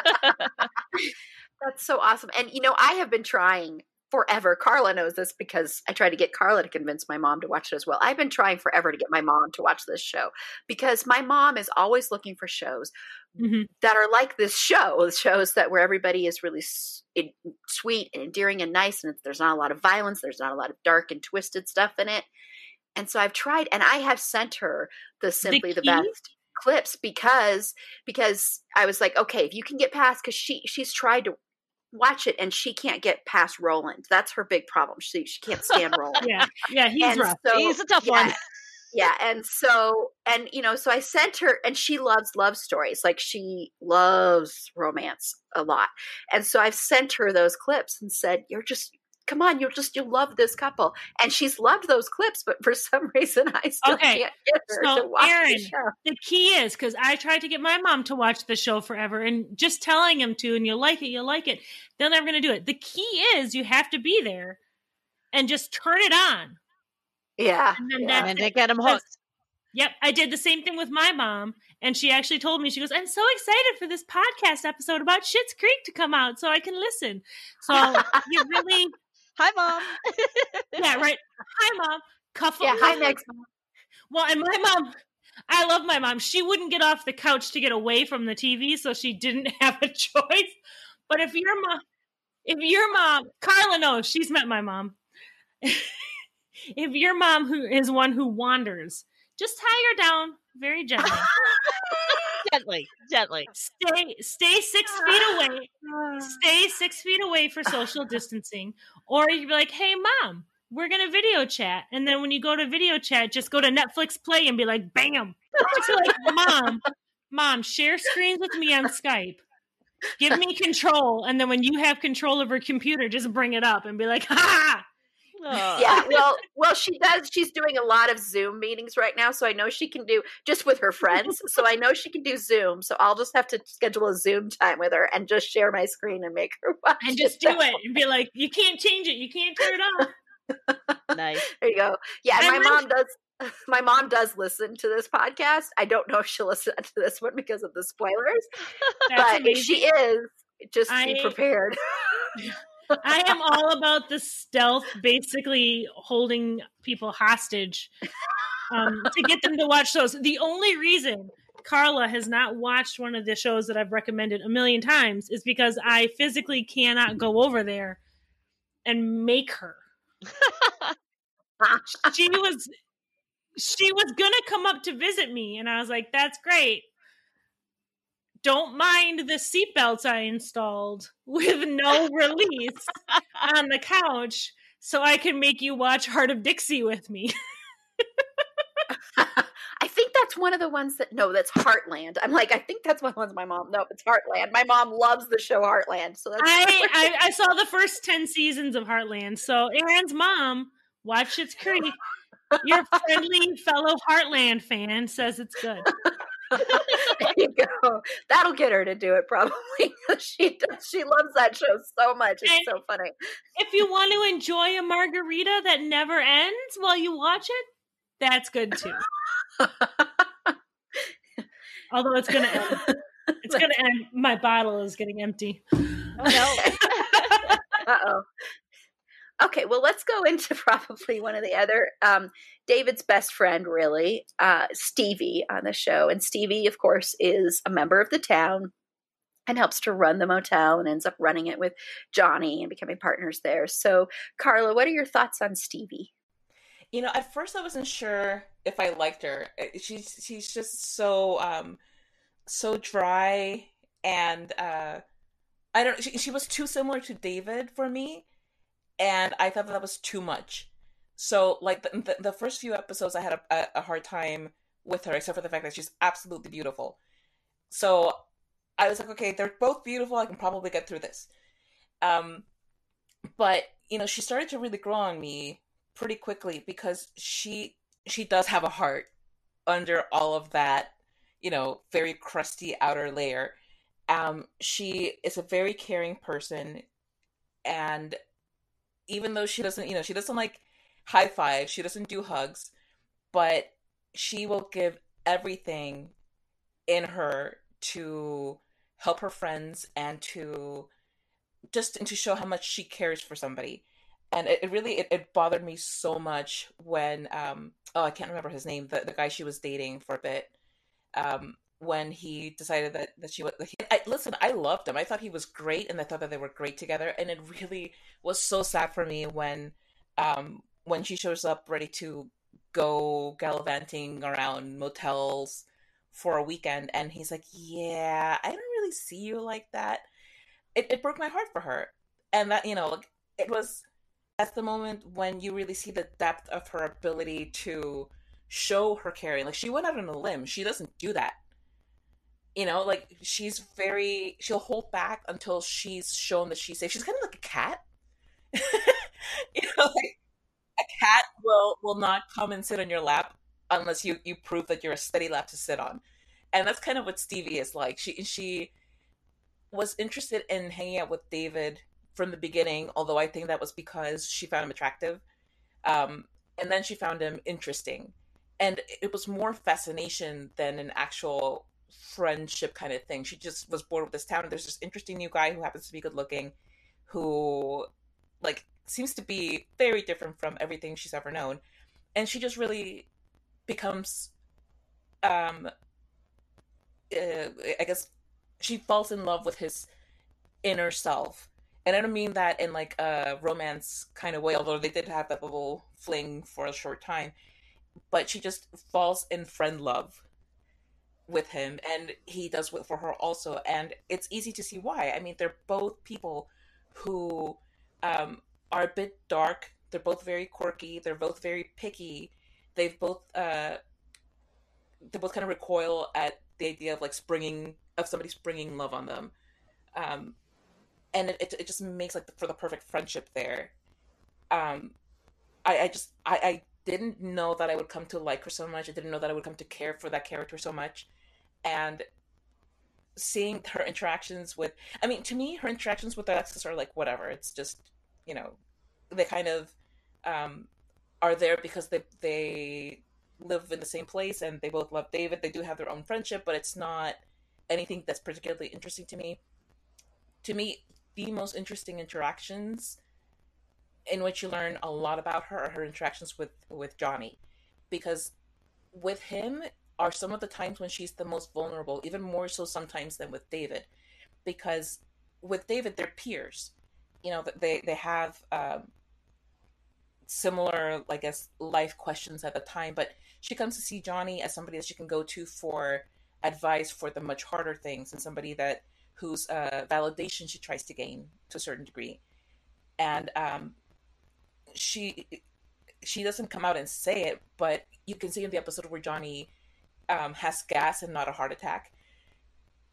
S1: That's so awesome. And you know, I have been trying forever. Carla knows this because I tried to get Carla to convince my mom to watch it as well. I've been trying forever to get my mom to watch this show because my mom is always looking for shows
S4: Mhm.
S1: that are like this show, shows that where everybody is really sweet and endearing and nice, and there's not a lot of violence, there's not a lot of dark and twisted stuff in it. and so I've tried, and I have sent her the simply the,
S4: key?
S1: best clips because because I was like, okay, if you can get past, because she she's tried to watch it and she can't get past Roland. That's her big problem. She she can't stand Roland.
S4: Yeah, yeah, he's
S1: and
S4: rough.
S1: so
S3: He's a tough
S1: yeah,
S3: one.
S1: yeah and so and you know so i sent her and she loves love stories like she loves romance a lot and so i've sent her those clips and said you're just come on you'll just you'll love this couple and she's loved those clips but for (laughs) some reason i still
S4: Okay,
S1: can't get her
S4: so
S1: to watch
S4: Erin,
S1: the show
S4: The key is because I tried to get my mom to watch the show forever, and just telling him to, and you'll like it, you'll like it. They're never going to do it. The key is you have to be there and just turn it on.
S1: yeah,
S4: And then
S1: yeah.
S4: that's
S3: And they get him hooked.
S4: Yep, I did the same thing with my mom, and she actually told me she goes, "I'm so excited for this podcast episode about Schitt's Creek to come out, so I can listen." So you really,
S3: Hi, mom.
S4: yeah, right. Hi, mom. Cuff
S1: yeah hi (laughs) next
S4: Well, and my mom, I love my mom. She wouldn't get off the couch to get away from the TV, so she didn't (laughs) have a choice. But if your mom, if your mom, Carla knows she's met my mom. (laughs) if your mom who is one who wanders, just tie her down very gently.
S3: Gently, gently.
S4: stay, stay six feet (sighs) away. Stay six feet away for social distancing, or you'd be like, "Hey, mom." We're gonna video chat, and then when you go to video chat, just go to Netflix Play and be like, "Bam!" Just like, "Mom, mom, share screens with me on Skype. Give me control, and then when you have control of her computer, just bring it up and be like, (laughs) ha!"
S3: Aw.
S1: yeah well well she does she's doing a lot of zoom meetings right now so i know she can do just with her friends so i know she can do zoom so i'll just have to schedule a zoom time with her and just share my screen and make her (laughs) watch
S4: and just
S1: it.
S4: do it and be like, "You can't change it. You can't turn it off." (laughs)
S3: nice.
S1: there you go yeah and my mom does (laughs) my mom does listen to this podcast i don't know if she'll listen to this one because of the spoilers but if she is just be prepared
S4: I am all about the stealth, basically holding people hostage um, to get them to watch shows. The only reason Carla has not watched one of the shows that I've recommended a million times is because I physically cannot go over there and make her. (laughs) She was she was gonna come up to visit me, and I was like, "That's great." Don't mind the seatbelts I installed with no release (laughs) on the couch so I can make you watch Hart of Dixie with me. (laughs)
S1: I think that's one of the ones that no, that's Heartland. I'm like, I think that's one of the ones my mom. No, it's Heartland. My mom loves the show Heartland, so that's
S4: I, (laughs) I, I saw the first 10 seasons of Heartland. So Erin's mom watched Schitt's Creek. Your friendly fellow Heartland fan says it's good. (laughs)
S1: there you go. That'll get her to do it probably. she does. She loves that show so much. It's
S4: And-
S1: so funny.
S4: If you want to enjoy a margarita that never ends while you watch it, that's good too. Although it's gonna end. It's gonna (laughs) end. My bottle is getting empty.
S3: Oh, no. (laughs)
S1: Uh oh. Okay, well, let's go into (laughs) probably one of the other um, David's best friend, really, uh, Stevie, on the show. And Stevie, of course, is a member of the town and helps to run the motel and ends up running it with Johnny and becoming partners there. So, Carla, what are your thoughts on Stevie?
S2: You know, at first I wasn't sure if I liked her. Uh, She's she's just so um so dry and uh I don't she, she was too similar to David for me and I thought that, that was too much. So like the, the, the first few episodes I had a, a, hard time with her except for the fact that she's absolutely beautiful. So I was like okay, they're both beautiful. I can probably get through this. Um but you know, she started to really grow on me pretty quickly because she she does have a heart under all of that you know very crusty outer layer um she is a very caring person and even though she doesn't you know she doesn't like high five she doesn't do hugs but she will give everything in her to help her friends and to just and to show how much she cares for somebody. And it, it really it, it bothered me so much when um oh i can't remember his name the, the guy she was dating for a bit. Um when he decided that that she was I, listen i loved him. I thought he was great and i thought that they were great together. And it really was so sad for me when um when she shows up ready to go gallivanting around motels for a weekend and he's like yeah i don't really see you like that. It, it broke my heart for her. And that you know like, it was that's the moment when you really see the depth of her ability to show her caring. Like she went out on a limb. She doesn't do that you know like she's very she'll hold back until she's shown that she's safe. She's kind of like a cat. (laughs) You know like a cat will will not come and sit on your lap unless you you prove that you're a steady lap to sit on. And that's kind of what stevie is like. She she was interested in hanging out with david from the beginning although i think that was because she found him attractive. Um and then she found him interesting. And it was more fascination than an actual friendship kind of thing. She just was bored with this town, and there's this interesting new guy who happens to be good looking, who like seems to be very different from everything she's ever known, and she just really becomes, um, uh, I guess she falls in love with his inner self. And I don't mean that in like a romance kind of way, although they did have that little fling for a short time. But she just falls in friend love with him and he does for her also and it's easy to see why. I mean they're both people who um, are a bit dark they're both very quirky they're both very picky they've both uh, they both kind of recoil at the idea of like springing of somebody springing love on them. Um, and it, it, it, just makes like the, for the perfect friendship there. Um, I, I just I, I didn't know that I would come to like her so much. I didn't know that I would come to care for that character so much and seeing her interactions with i mean to me her interactions with alexis are like whatever. It's just you know they kind of um are there because they they live in the same place and they both love david. They do have their own friendship but it's not anything that's particularly interesting to me. To me the most interesting interactions in which you learn a lot about her are her interactions with with johnny. Because with him are some of the times when she's the most vulnerable, even more so sometimes than with David, because with David they're peers. You know, they they have um, similar, I guess, life questions at the time. But she comes to see Johnny as somebody that she can go to for advice for the much harder things, and somebody that whose uh, validation she tries to gain to a certain degree. And um, she she doesn't come out and say it, but you can see in the episode where Johnny um, has gas and not a heart attack,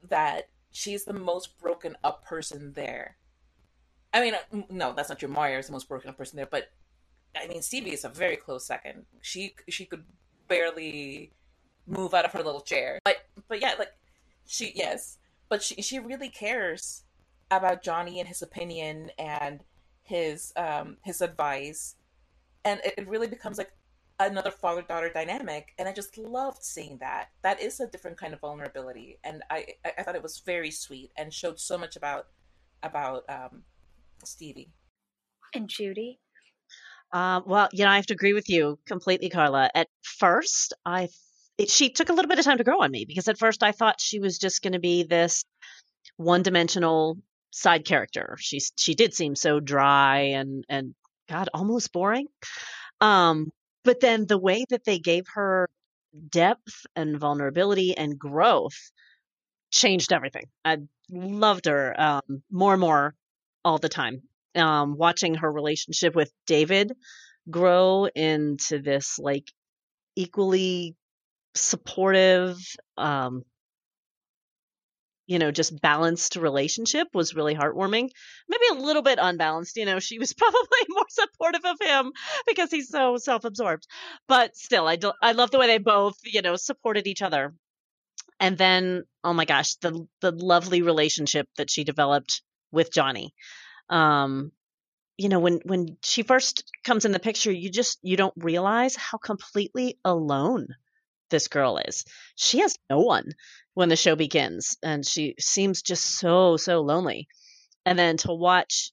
S2: that she's the most broken up person there. I mean, uh, no, that's not true. Moira is the most broken up person there, but I mean, Stevie is a very close second. She she could barely move out of her little chair, but but yeah, like she yes, but she she really cares about Johnny and his opinion and his um his advice, and it, it really becomes like another father daughter dynamic and i just loved seeing that. That is a different kind of vulnerability and i i thought it was very sweet and showed so much about about um stevie.
S1: And judy?
S3: Uh, well you know i have to agree with you completely carla. At first i it, she took a little bit of time to grow on me because at first i thought she was just going to be this one-dimensional side character. She she did seem so dry and and god almost boring. Um but then the way that they gave her depth and vulnerability and growth changed everything. I loved her um, more and more all the time. Um, watching her relationship with David grow into this like equally supportive, um, you know, just balanced relationship was really heartwarming. Maybe a little bit unbalanced. You know, she was (laughs) probably more supportive of him because he's so self absorbed. But still, I, do, I love the way they both, you know, supported each other. And then, oh my gosh, the the lovely relationship that she developed with Johnny. Um, you know, when when she first comes in the picture, you just you don't realize how completely alone this girl is. She has no one when the show begins, and she seems just so, so lonely. And then to watch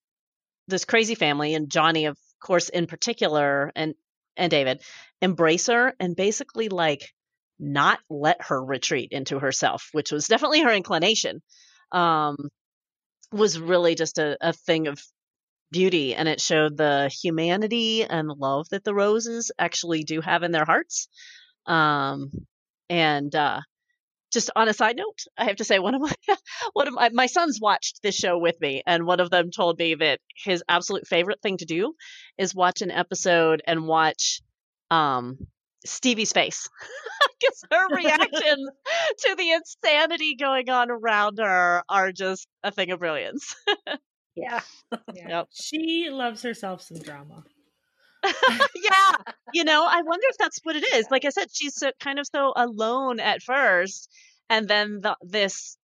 S3: this crazy family and Johnny, of course, in particular, and and David embrace her and basically like not let her retreat into herself, which was definitely her inclination, um, was really just a, a thing of beauty and it showed the humanity and love that the roses actually do have in their hearts. Um, and uh, just on a side note, I have to say one of my (laughs) one of my, my sons watched this show with me, and one of them told me that his absolute favorite thing to do is watch an episode and watch um, Stevie's face (laughs) because her reactions (laughs) to the insanity going on around her are just a thing of brilliance.
S1: Yeah.
S4: Yeah.
S3: Yep.
S4: She loves herself some drama. (laughs)
S3: yeah, you know, I wonder if that's what it is. Like I said, she's so, kind of so alone at first, and then the, this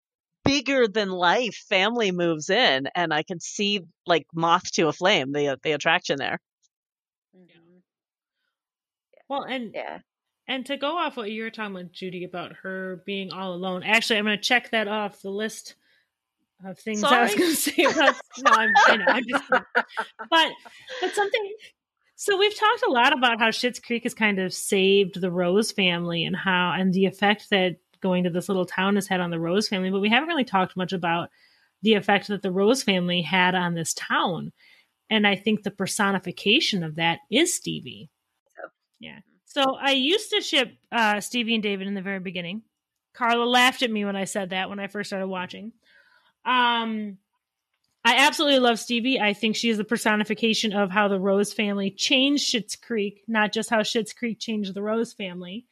S3: bigger than life family moves in, and I can see like moth to a flame, the the attraction there.
S1: Mhm.
S4: Well, and
S1: Yeah.
S4: and to go off what you were talking about, Judy, about her being all alone. Actually, I'm going to check that off the list of things I was going (laughs) to say about. no, I'm, I know, I'm just. But but something. So we've talked a lot about how Schitt's Creek has kind of saved the Rose family and how and the effect that going to this little town has had on the Rose family, but we haven't really talked much about the effect that the Rose family had on this town. And I think the personification of that is Stevie.
S1: So.
S4: Yeah. So I used to ship uh, Stevie and David in the very beginning. Carla laughed at me when I said that when I first started watching. Um, I absolutely love Stevie. I think she is the personification of how the Rose family changed Schitt's Creek, not just how Schitt's Creek changed the Rose family.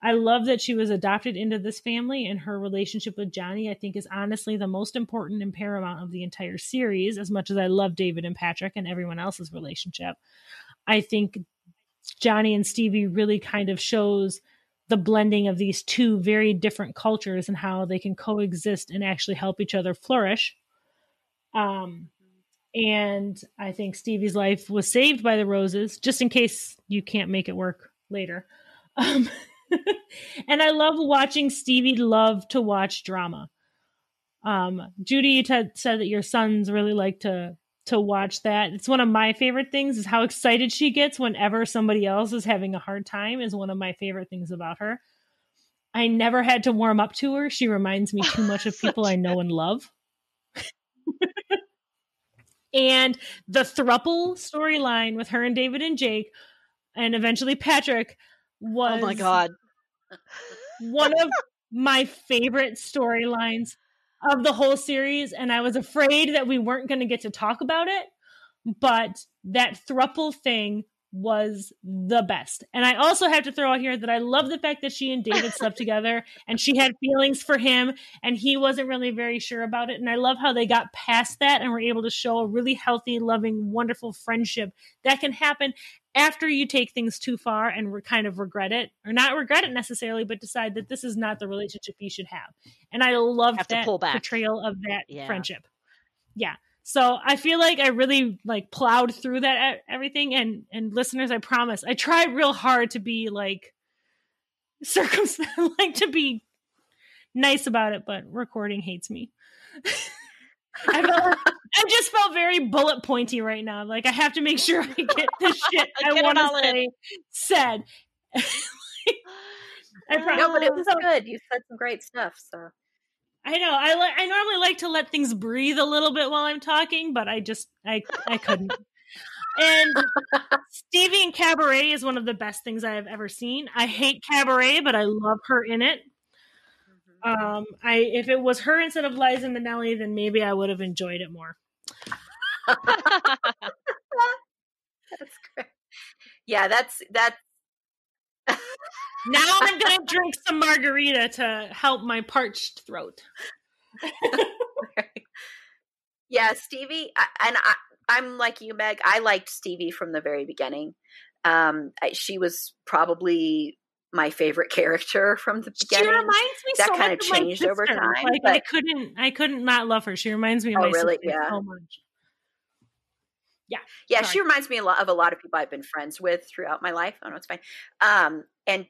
S4: I love that she was adopted into this family, and her relationship with Johnny, I think, is honestly the most important and paramount of the entire series. As much as I love David and Patrick and everyone else's relationship, I think Johnny and Stevie really kind of shows the blending of these two very different cultures and how they can coexist and actually help each other flourish. Um, and I think Stevie's life was saved by the roses, just in case you can't make it work later. (laughs) Um, and I love watching Stevie love to watch drama. Um, Judy, you t- said that your sons really like to to watch that. It's one of my favorite things is how excited she gets whenever somebody else is having a hard time is one of my favorite things about her. I never had to warm up to her. She reminds me too much of (laughs) people I know and love. And the thruple storyline with her and David and Jake and eventually Patrick was
S3: Oh my god.
S4: one of my favorite storylines of the whole series and I was afraid that we weren't going to get to talk about it but that thruple thing was the best. And I also have to throw out here that I love the fact that she and David slept (laughs) together and she had feelings for him and he wasn't really very sure about it. And I love how they got past that and were able to show a really healthy, loving, wonderful friendship that can happen after you take things too far and re- kind of regret it or not regret it necessarily, but decide that this is not the relationship you should have. And I love that
S3: pull back.
S4: portrayal of that
S3: Yeah.
S4: friendship. Yeah. So I feel like I really like plowed through that everything and and listeners I promise I tried real hard to be like (laughs) circumspect (laughs) like to be nice about it but recording hates me. (laughs) I felt I just felt very bullet pointy right now. Like I have to make sure I get the shit I want to
S3: all in.
S4: say said. I promise.
S1: no, but it was good. You said some great stuff. So
S4: I know. I like. I normally like to let things breathe a little bit while I'm talking, but I just I I couldn't. and Stevie in Cabaret is one of the best things I have ever seen. I hate Cabaret, but I love her in it. Um, I if it was her instead of Liza Minnelli, then maybe I would have enjoyed it more. (laughs)
S1: that's great. Yeah, that's that's
S4: Now I'm gonna drink some margarita to help my parched throat. (laughs)
S1: yeah, Stevie, I- and I, I'm like you, Meg. I liked Stevie from the very beginning. Um, I, she was probably my favorite (laughs) character from the
S4: She
S1: beginning.
S4: reminds me
S1: That
S4: so
S1: kind
S4: much
S1: of changed over time,
S4: Like I couldn't, I couldn't not love her. She reminds me of
S1: Oh,
S4: my
S1: really?
S4: sister
S1: Yeah.
S4: so much.
S1: yeah,
S4: Sorry.
S1: she reminds me a lot of a lot of people I've been friends with throughout my life. Oh no, it's fine. Um, and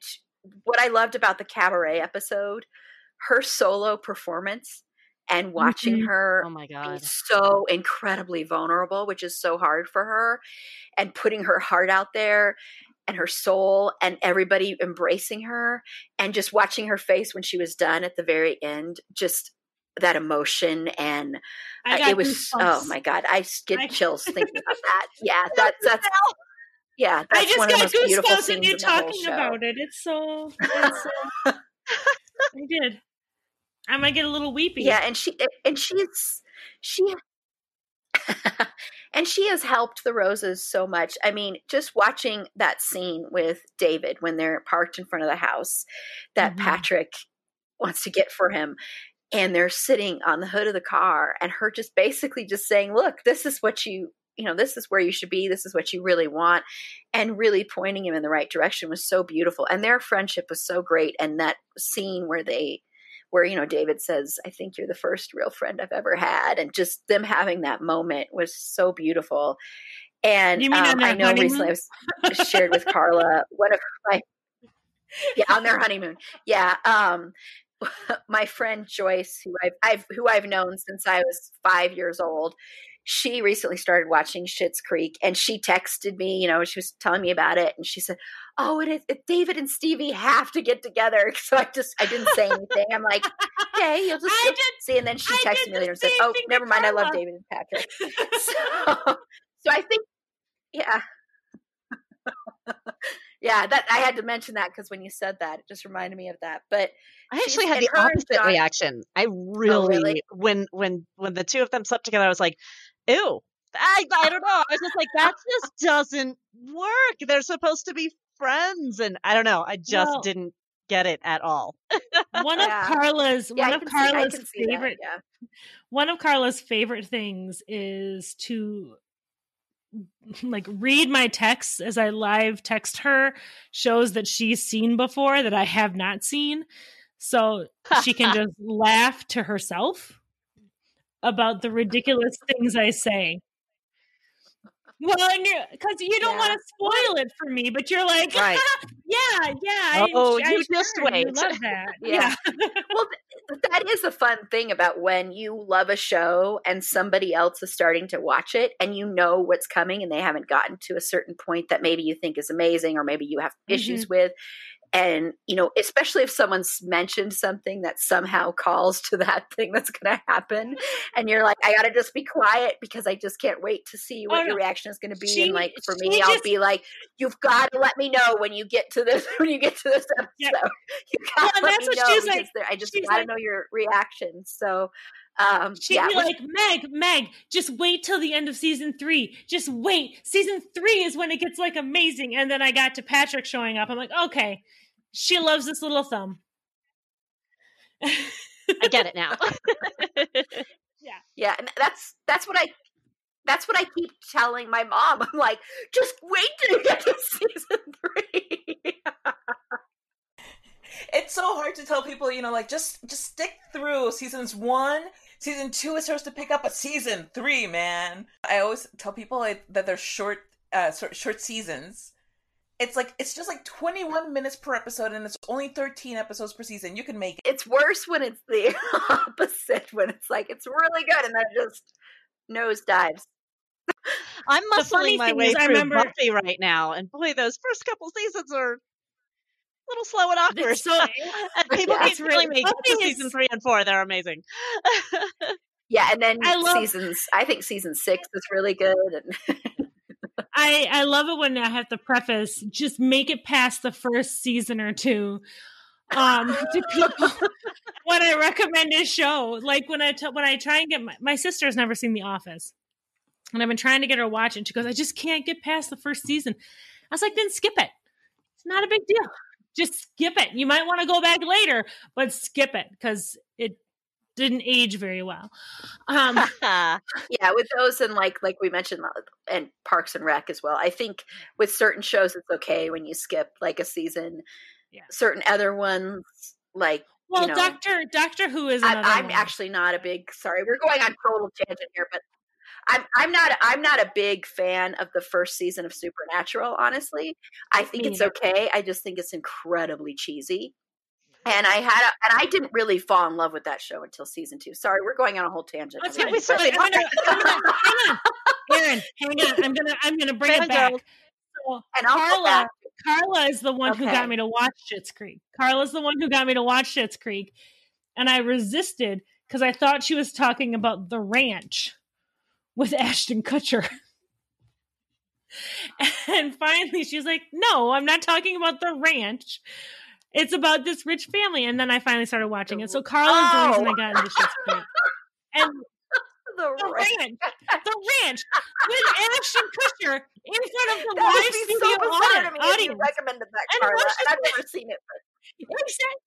S1: what I loved about the cabaret episode, her solo performance and watching
S4: Mhm.
S1: her
S3: oh my
S1: be
S3: god.
S1: so incredibly vulnerable, which is so hard for her, and putting her heart out there and her soul and everybody embracing her and just watching her face when she was done at the very end just that emotion and uh, it was oh my god i get
S4: I-
S1: chills thinking (laughs) about that yeah that's that's yeah
S4: I just got goosebumps and you
S1: in the whole
S4: talking about it. It's so. (laughs) It's so I did. I might get a little weepy.
S1: yeah and she and she's she (laughs) and she has helped the roses so much i mean just watching that scene with david when they're parked in front of the house that
S4: Mhm.
S1: patrick wants to get for him and they're sitting on the hood of the car and her just basically just saying look this is what you you know this is where you should be this is what you really want and really pointing him in the right direction was so beautiful and their friendship was so great and that scene where they where you know David says, "I think you're the first real friend I've ever had," and just them having that moment was so beautiful. And
S4: You mean
S1: um, I know recently I was shared with Carla one of my yeah on their honeymoon. Yeah, um, (laughs) my friend Joyce, who I've, I've who I've known since I was five years old. She recently started watching Schitt's Creek, and she texted me. You know, she was telling me about it, and she said, "Oh, it is it, David and Stevie have to get together." (laughs) So I just I didn't say anything. I'm like, "Okay, you'll just (laughs) you'll
S4: did-
S1: see." And then she
S4: I
S1: texted me later and said, "Oh, never mind. I love David and Patrick." (laughs) so, so I think, yeah, yeah. That I had to mention that because when you said that, it just reminded me of that. But
S3: I actually had the opposite
S1: John-
S3: reaction. I oh, really,
S1: really?
S3: when when when the two of them slept together, I was like, "Ew." I, I don't know. I was just like, (laughs) that just doesn't work. They're supposed to be friends, and I don't know. I just
S4: Well-
S3: didn't get it at all.
S4: One of
S1: Yeah.
S4: Carla's
S1: yeah,
S4: one of
S1: can see, I
S4: Carla's
S1: see that,
S4: favorite
S1: yeah.
S4: one of Carla's favorite things is to (laughs) like read my texts as I live text her shows that she's seen before that I have not seen. So she can (laughs) just laugh to herself about the ridiculous things I say. Well, because you don't
S1: Yeah.
S4: want to spoil it for me, but you're like,
S3: Right. (laughs)
S4: yeah, yeah.
S3: Oh,
S4: I
S3: you just
S4: sure,
S3: wait.
S4: love that. (laughs)
S1: Yeah. (laughs) well, th- that is a fun thing about when you love a show and somebody else is starting to watch it and you know what's coming and they haven't gotten to a certain point that maybe you think is amazing or maybe you have issues mm-hmm. with. And, you know, especially if someone's mentioned something that somehow calls to that thing that's going to happen. (laughs) And you're like, I got to just be quiet because I just can't wait to see what
S4: Oh,
S1: your reaction is going to be.
S4: She-
S1: and like, for me, I'll be like, you've got to let me know when you get to this, (laughs) when you get to this episode.
S4: Yeah. (laughs)
S1: You got to
S4: and
S1: let
S4: that's
S1: me
S4: what
S1: know
S4: she's like-
S1: there- I just got to
S4: like-
S1: know your reaction. So, um,
S4: She'd
S1: yeah,
S4: be like, Meg, Meg, just wait till the end of season three. Just wait. Season three is when it gets like amazing. And then I got to Patrick showing up. I'm like, okay, she loves this little thumb.
S3: I get it now. (laughs)
S1: yeah, Yeah, and that's that's what I that's what I keep telling my mom. I'm like, just wait till you get to season three.
S2: it's so hard to tell people, you know, like just just stick through seasons one. Season two is supposed to pick up, but season three, man. I always tell people like, that they're short, uh, short, short seasons. It's like it's just like 21 minutes per episode, and it's only 13 episodes per season. You can make it.
S1: it's worse when it's the (laughs) opposite. When it's like it's really good and then just nose dives
S3: I'm
S4: The funny
S3: muscling my way
S4: is I
S3: through
S4: remember-
S3: Buffy right now, and boy, those first couple seasons are a little slow and awkward.
S4: So (laughs)
S3: and (laughs) people
S1: Yeah,
S3: keep
S4: it's
S3: telling
S4: really-
S3: me get to
S4: Buffy
S3: season three and four; they're amazing.
S1: Yeah, and then
S4: I love-
S1: seasons. I think season six is really good. And
S4: I I love it when I have to preface just make it past the first season or two. Um, to people (laughs) when I recommend a show, like when I t- when I try and get my, my sister has never seen The Office, and I've been trying to get her to watch it. She goes, "I just can't get past the first season." I was like, "Then skip it. It's not a big deal. Just skip it. You might want to go back later, but skip it because it didn't age very well." Um, (laughs)
S1: yeah, with those and like like we mentioned, uh, and Parks and Rec as well. I think with certain shows, it's okay when you skip like a season.
S4: Yeah.
S1: Certain other ones, like
S4: well,
S1: you know,
S4: Doctor Doctor Who is
S1: I,
S4: one.
S1: actually not a big. Sorry, we're going on total tangent here, but I'm I'm not I'm not a big fan of the first season of Supernatural. Honestly, I think
S4: Me
S1: it's
S4: neither.
S1: okay. I just think it's incredibly cheesy. And I had a, and I didn't really fall in love with that show until season two. Sorry, we're going on a whole tangent.
S4: Fine.
S3: we
S1: but-
S3: certainly-
S4: I'm gonna, I'm gonna, hang on, Erin, hang on. I'm gonna, I'm gonna bring it back. So
S1: and I'll
S4: Carla. Carla is the one who got me to watch Schitt's Creek. Carla's the one who got me to watch Schitt's Creek, and I resisted because I thought she was talking about the ranch with Ashton Kutcher. (laughs) and finally, she's like, "No, I'm not talking about the ranch. It's about this rich family." And then I finally started watching it. So oh. Carl oh. is the reason I got into Schitt's Creek. And (laughs)
S1: the,
S4: the
S1: ranch.
S4: ranch, the ranch with Ashton Kutcher in front of the
S1: That
S4: live studio
S1: so bizarre to
S4: audi-
S1: me if you
S4: audience.
S1: recommended that,
S4: And
S1: Carla, and I've never seen it. But
S4: Exact-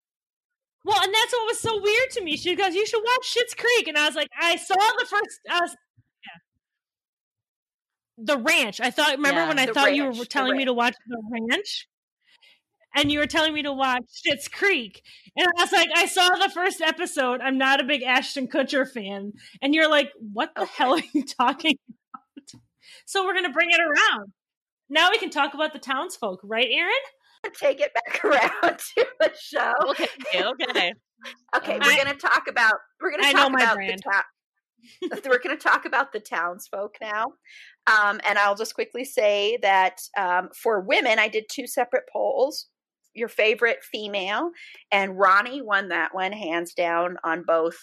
S4: Well, and that's what was so weird to me. She goes, "You should watch Schitt's Creek," and I was like, "I saw the first, was, yeah, the ranch." I thought. Remember
S3: Yeah.
S4: when I thought you were telling me to watch the ranch, and you were telling me to watch Schitt's Creek, and I was like, "I saw the first episode. I'm not a big Ashton Kutcher fan," and you're like, "What the
S1: Okay.
S4: hell are you (laughs) talking about?" So we're gonna bring it around. Now we can talk about the townsfolk, right, Erin?
S1: take it back (laughs) around to the show.
S3: Okay, okay.
S1: Okay,
S3: I-
S1: we're going to talk about we're going
S4: I
S1: to
S4: know
S1: talk
S4: my
S1: about
S4: brand.
S1: the town. (laughs) we're going to talk about the townsfolk now, um, and I'll just quickly say that um, for women, I did two separate polls. Your favorite female, and Ronnie won that one hands down on both.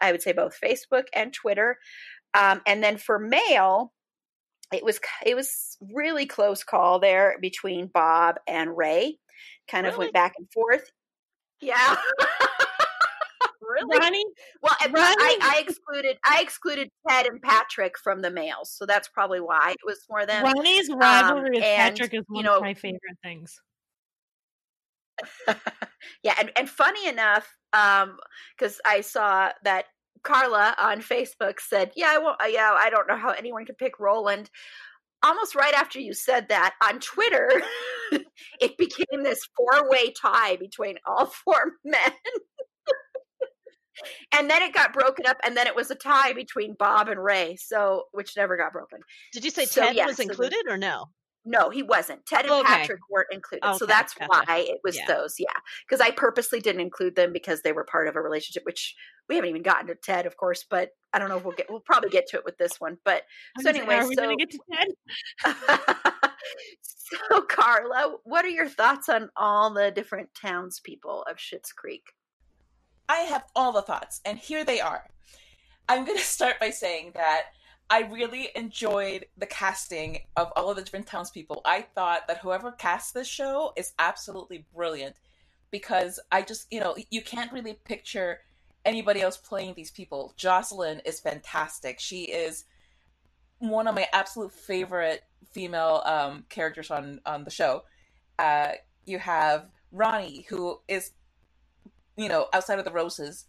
S1: I would say both Facebook and Twitter. Um, and then for male, it was it was really close call there between Bob and Ray. Kind of went back and forth. Yeah. (laughs) really?
S4: Ronnie,
S1: Well, I, I, I excluded I excluded Ted and Patrick from the males, so that's probably why it was more than
S4: Ronnie's rivalry with
S1: Um, and,
S4: Patrick is
S1: you
S4: one
S1: know-
S4: of my favorite things. (laughs)
S1: yeah, and, and funny enough, um, because I saw that Carla on Facebook said, "Yeah, I won't. Yeah, I don't know how anyone could pick Roland." Almost right after you said that on Twitter, (laughs) it became this four-way tie between all (laughs) four men. and then it got broken up, and then it was a tie between Bob and Ray, so which never got broken.
S3: Did you say
S1: So,
S3: Ted
S1: yeah,
S3: was
S1: so
S3: included or no?
S1: No, he wasn't. Ted and oh,
S3: Okay.
S1: Patrick weren't included. so that's
S3: gotcha.
S1: why it was
S3: Yeah.
S1: those. Yeah. Because I purposely didn't include them because they were part of a relationship, which we haven't even gotten to Ted, of course, but I don't know if we'll get, we'll probably get to it with this one. But
S4: I
S1: so
S4: was
S1: anyway,
S4: are we going to get to Ted? (laughs)
S1: so Carla, what are your thoughts on all the different townspeople of Schitt's Creek?
S2: I have all the thoughts, and here they are. I'm going (laughs) to start by saying that I really enjoyed the casting of all of the different townspeople. I thought that whoever cast this show is absolutely brilliant because I just, you know, you can't really picture anybody else playing these people. Jocelyn is fantastic. She is one of my absolute favorite female um, characters on on the show. Uh, you have Ronnie, who is, you know, outside of the roses,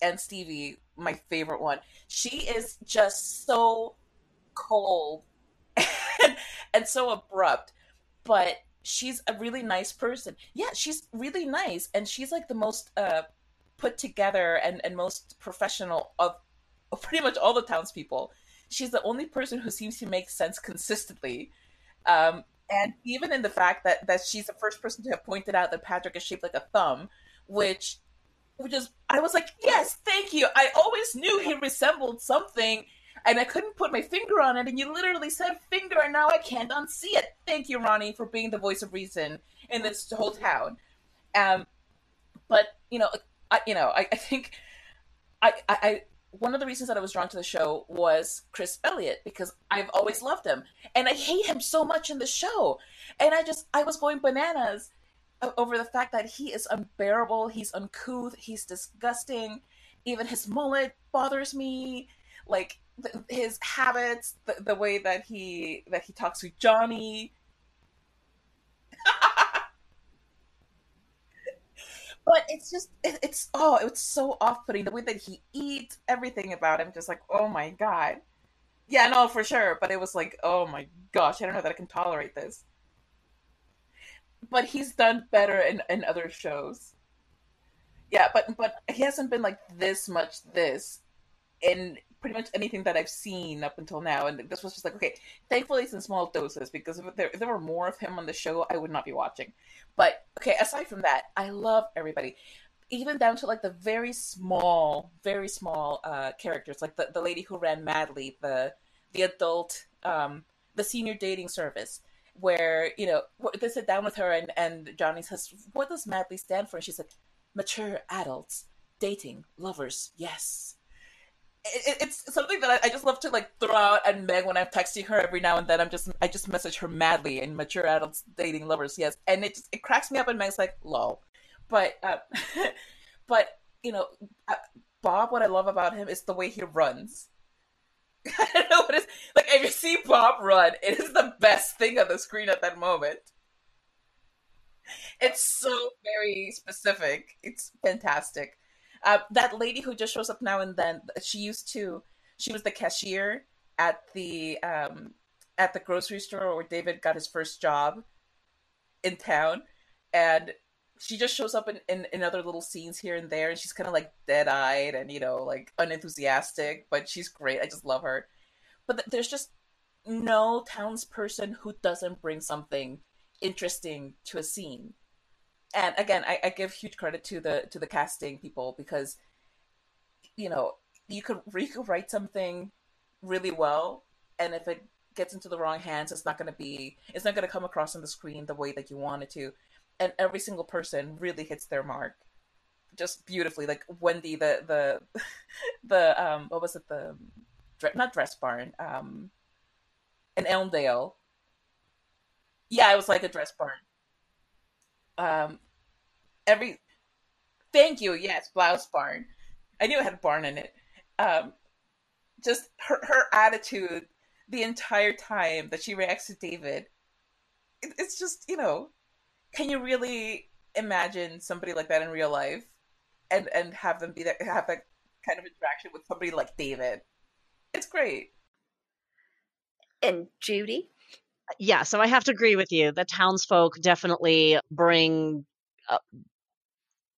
S2: and Stevie, my favorite one. She is just so cold and, (laughs) and so abrupt, but she's a really nice person. Yeah, she's really nice, and she's like the most uh, put together and, and most professional of, (laughs) pretty much all the townspeople. She's the only person who seems to make sense consistently. Um, and even in the fact that, that she's the first person to have pointed out that Patrick is shaped like a thumb, which which is I was like, yes, thank you. I always knew he resembled something, and I couldn't put my finger on it. And you literally said finger, and now I can't unsee it. Thank you, Ronnie, for being the voice of reason in this whole town. Um, but you know, I you know, I, I think I, I I one of the reasons that I was drawn to the show was Chris Elliott because I've always loved him, and I hate him so much in the show, and I just I was going bananas over the fact that he is unbearable, he's uncouth, he's disgusting. Even his mullet bothers me. Like th- his habits, the, the way that he that he talks to Johnny. (laughs) but it's just it, it's oh it's so off-putting the way that he eats everything about him just like oh my god yeah no for sure but it was like oh my gosh i don't know that i can tolerate this but he's done better in, in other shows. Yeah, but but he hasn't been like this much this in pretty much anything that I've seen up until now. And this was just like, okay, thankfully it's in small doses because if there, if there were more of him on the show, I would not be watching. But okay, aside from that, I love everybody. Even down to like the very small, very small uh, characters, like the, the lady who ran Madly, the the adult, um, the senior dating service where you know they sit down with her and and Johnny says, "What does Madly stand for?" And she said, "Mature adults." dating, lovers, yes. It, it's something that I, I, just love to like throw out at Meg when I'm texting her every now and then. I'm just I just message her madly and mature adults dating lovers, yes, and it just, it cracks me up. And Meg's like, lol, but uh, (laughs) but you know, uh, Bob. What I love about him is the way he runs. (laughs) I don't know what is like. If you see Bob run, it is the best thing on the screen at that moment. It's so very specific. It's fantastic. Uh, that lady who just shows up now and then, she used to, she was the cashier at the um, at the grocery store where David got his first job in town, and she just shows up in, in, in other little scenes here and there, and she's kind of like dead eyed and you know like unenthusiastic, but she's great. I just love her. But th- there's just no townsperson who doesn't bring something interesting to a scene and again I, I give huge credit to the to the casting people because you know you could you could write something really well and if it gets into the wrong hands it's not going to be it's not going to come across on the screen the way that you want it to and every single person really hits their mark just beautifully. Like wendy the the (laughs) the um what was it? The not dress barn um in elmdale. Yeah it was like a dress barn. Um, every thank you yes blouse barn. I knew it had a barn in it. Um, just her, her attitude the entire time that she reacts to david. It, it's just you know can you really imagine somebody like that in real life? And and have them be that have that kind of interaction with somebody like david. It's great.
S1: And judy?
S3: Yeah, so I have to agree with you. The townsfolk definitely bring uh,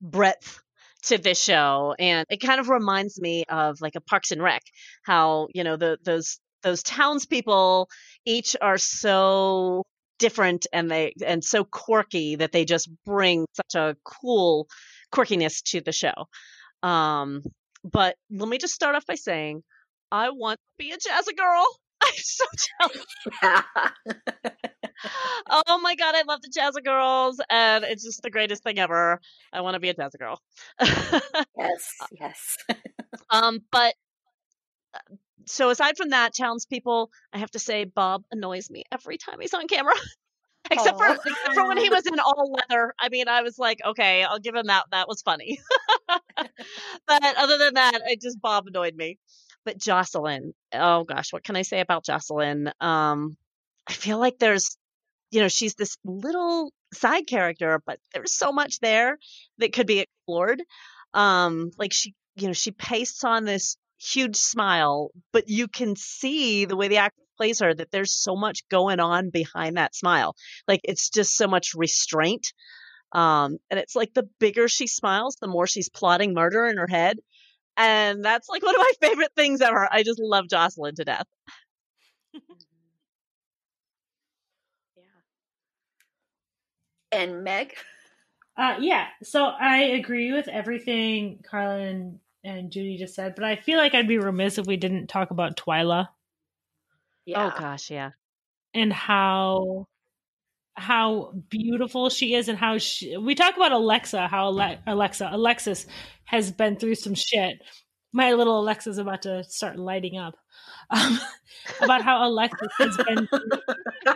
S3: breadth to this show, and it kind of reminds me of like a Parks and Rec, how you know the those those townspeople each are so different and they and so quirky that they just bring such a cool quirkiness to the show. Um, but let me just start off by saying I want to be a jazz girl. (laughs) I'm so jealous. oh my god, I love the Jazz Girls, and it's just the greatest thing ever. I want to be a Jazz Girl. (laughs)
S1: yes, yes.
S3: um, but so aside from that, townspeople, I have to say Bob annoys me every time he's on camera. (laughs) except Aww. for except for when he was in all leather. I mean, I was like, okay, I'll give him that. That was funny. (laughs) but other than that, it just Bob annoyed me. But Jocelyn, oh gosh, what can I say about Jocelyn? Um, I feel like there's, you know, she's this little side character, but there's so much there that could be explored. Um, like she, you know, she pastes on this huge smile, but you can see the way the actor plays her that there's so much going on behind that smile. Like it's just so much restraint. Um, and it's like the bigger she smiles, the more she's plotting murder in her head. And that's like one of my favorite things ever. I just love Jocelyn to death. (laughs)
S1: Yeah. And Meg?
S4: Uh, yeah, so I agree with everything Carla and, and Judy just said, but I feel like I'd be remiss if we didn't talk about Twyla.
S3: Yeah. Oh gosh, yeah.
S4: And how how beautiful she is and how she, we talk about Alexa, how Ale- Alexa, Alexis has been through some shit. My little Alexa's about to start lighting up um, (laughs) about how Alexis has been. Through. (laughs)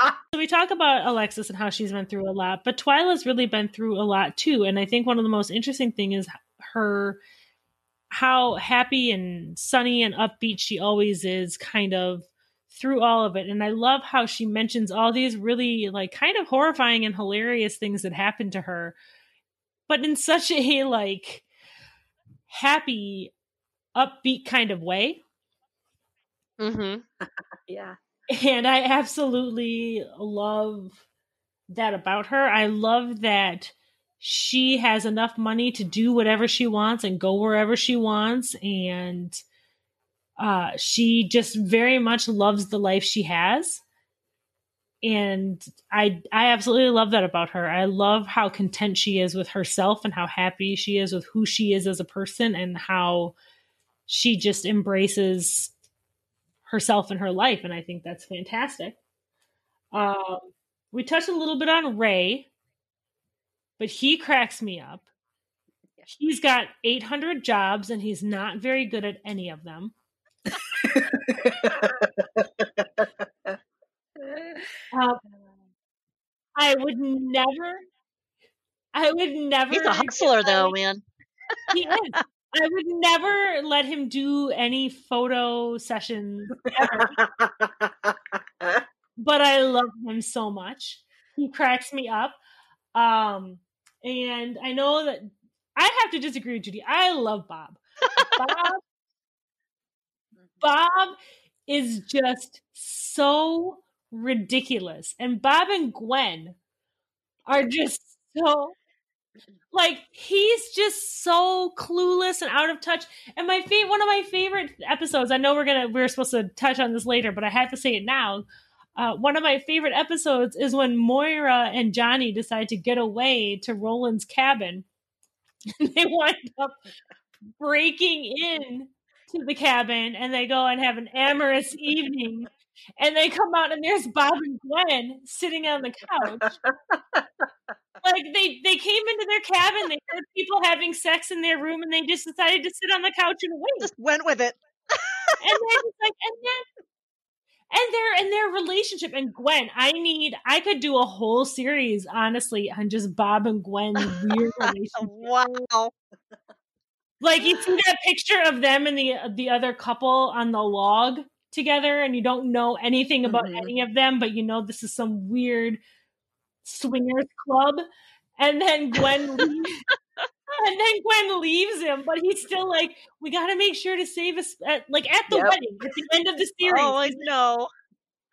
S4: so we talk about Alexis and how she's been through a lot, but Twyla's really been through a lot too. And I think one of the most interesting thing is her how happy and sunny and upbeat she always is, kind of through all of it. And I love how she mentions all these really like kind of horrifying and hilarious things that happened to her, but in such a like happy, upbeat kind of way.
S3: Mm-hmm. (laughs)
S1: yeah.
S4: And I absolutely love that about her. I love that she has enough money to do whatever she wants and go wherever she wants and uh, she just very much loves the life she has. And I I absolutely love that about her. I love how content she is with herself and how happy she is with who she is as a person and how she just embraces herself and her life. And I think that's fantastic. Um, we touched a little bit on Ray, but he cracks me up he's got 800 jobs and he's not very good at any of them. Um, (laughs) I would never, I would never.
S3: He's a hustler, though, man. (laughs)
S4: He is. I would never let him do any photo sessions ever, (laughs) but I love him so much. He cracks me up. Um, and I know that I have to disagree with Judy. I love Bob. Bob, (laughs) Bob is just so ridiculous. And Bob and Gwen are just so like he's just so clueless and out of touch. And my favorite one of my favorite episodes, I know we're gonna we're supposed to touch on this later, but I have to say it now. Uh, one of my favorite episodes is when Moira and Johnny decide to get away to Roland's cabin. (laughs) they wind up breaking in to the cabin and they go and have an amorous evening and they come out and there's Bob and Gwen sitting on the couch. like they they came into their cabin, they heard people having sex in their room, and they just decided to sit on the couch and wait.
S3: Just went with it.
S4: and then like and then and their and their relationship and Gwen, I need I could do a whole series honestly on just Bob and Gwen's weird (laughs) relationship.
S3: wow.
S4: Like you see that picture of them and the the other couple on the log together, and you don't know anything about
S1: Mhm.
S4: any of them, but you know this is some weird swingers club. And then Gwen (laughs) leaves, and then Gwen leaves him, but he's still like, we got to make sure to save us. Like at the
S1: Yep.
S4: wedding, at the end of the series,
S3: Oh, I know.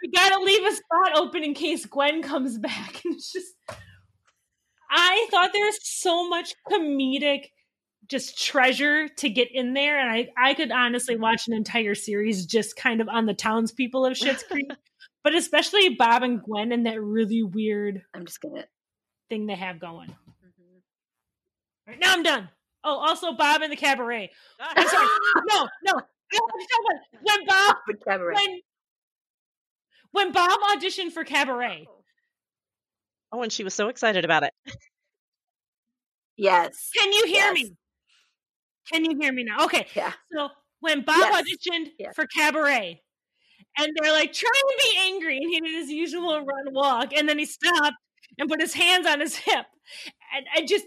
S4: we got to leave a spot open in case Gwen comes (laughs) back. And it's just, I thought there was so much comedic just treasure to get in there and I, I could honestly watch an entire series just kind of on the townspeople of Schitt's Creek (laughs) but especially Bob and Gwen and that really weird
S1: I'm just gonna.
S4: thing they have going. All right, now I'm done. Oh, also Bob in the Cabaret. I'm sorry. (laughs) no, no. I want to talk about when Bob
S1: Good cabaret.
S4: when when Bob auditioned for Cabaret.
S3: Oh. oh, and she was so excited about it.
S1: Yes.
S4: Can you hear
S1: Yes.
S4: me? Can you hear me now? Okay.
S1: Yeah.
S4: So when Bob
S1: Yes.
S4: auditioned
S1: Yes.
S4: for Cabaret, and they're like, try and be angry, and he did his usual run walk, and then he stopped and put his hands on his hip, and I just,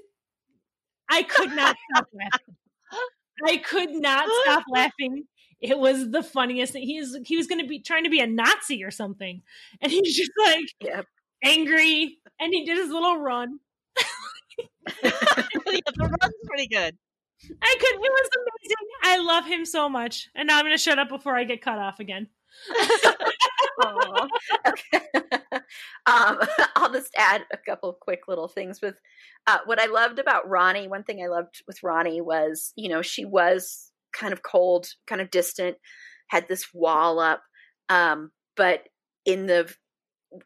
S4: I could not stop laughing. I could not stop (laughs) laughing. It was the funniest thing. He was he was going to be trying to be a Nazi or something, and he's just like
S1: Yep.
S4: angry, and he did his little run. (laughs)
S3: yeah, the run's pretty good.
S4: I could. It was amazing. I love him so much. And now I'm going to shut up before I get cut off again.
S1: Okay. (laughs) um, (laughs) I'll just add a couple of quick little things with uh, what I loved about Ronnie. One thing I loved with Ronnie was, you know, she was kind of cold, kind of distant, had this wall up. Um, but in the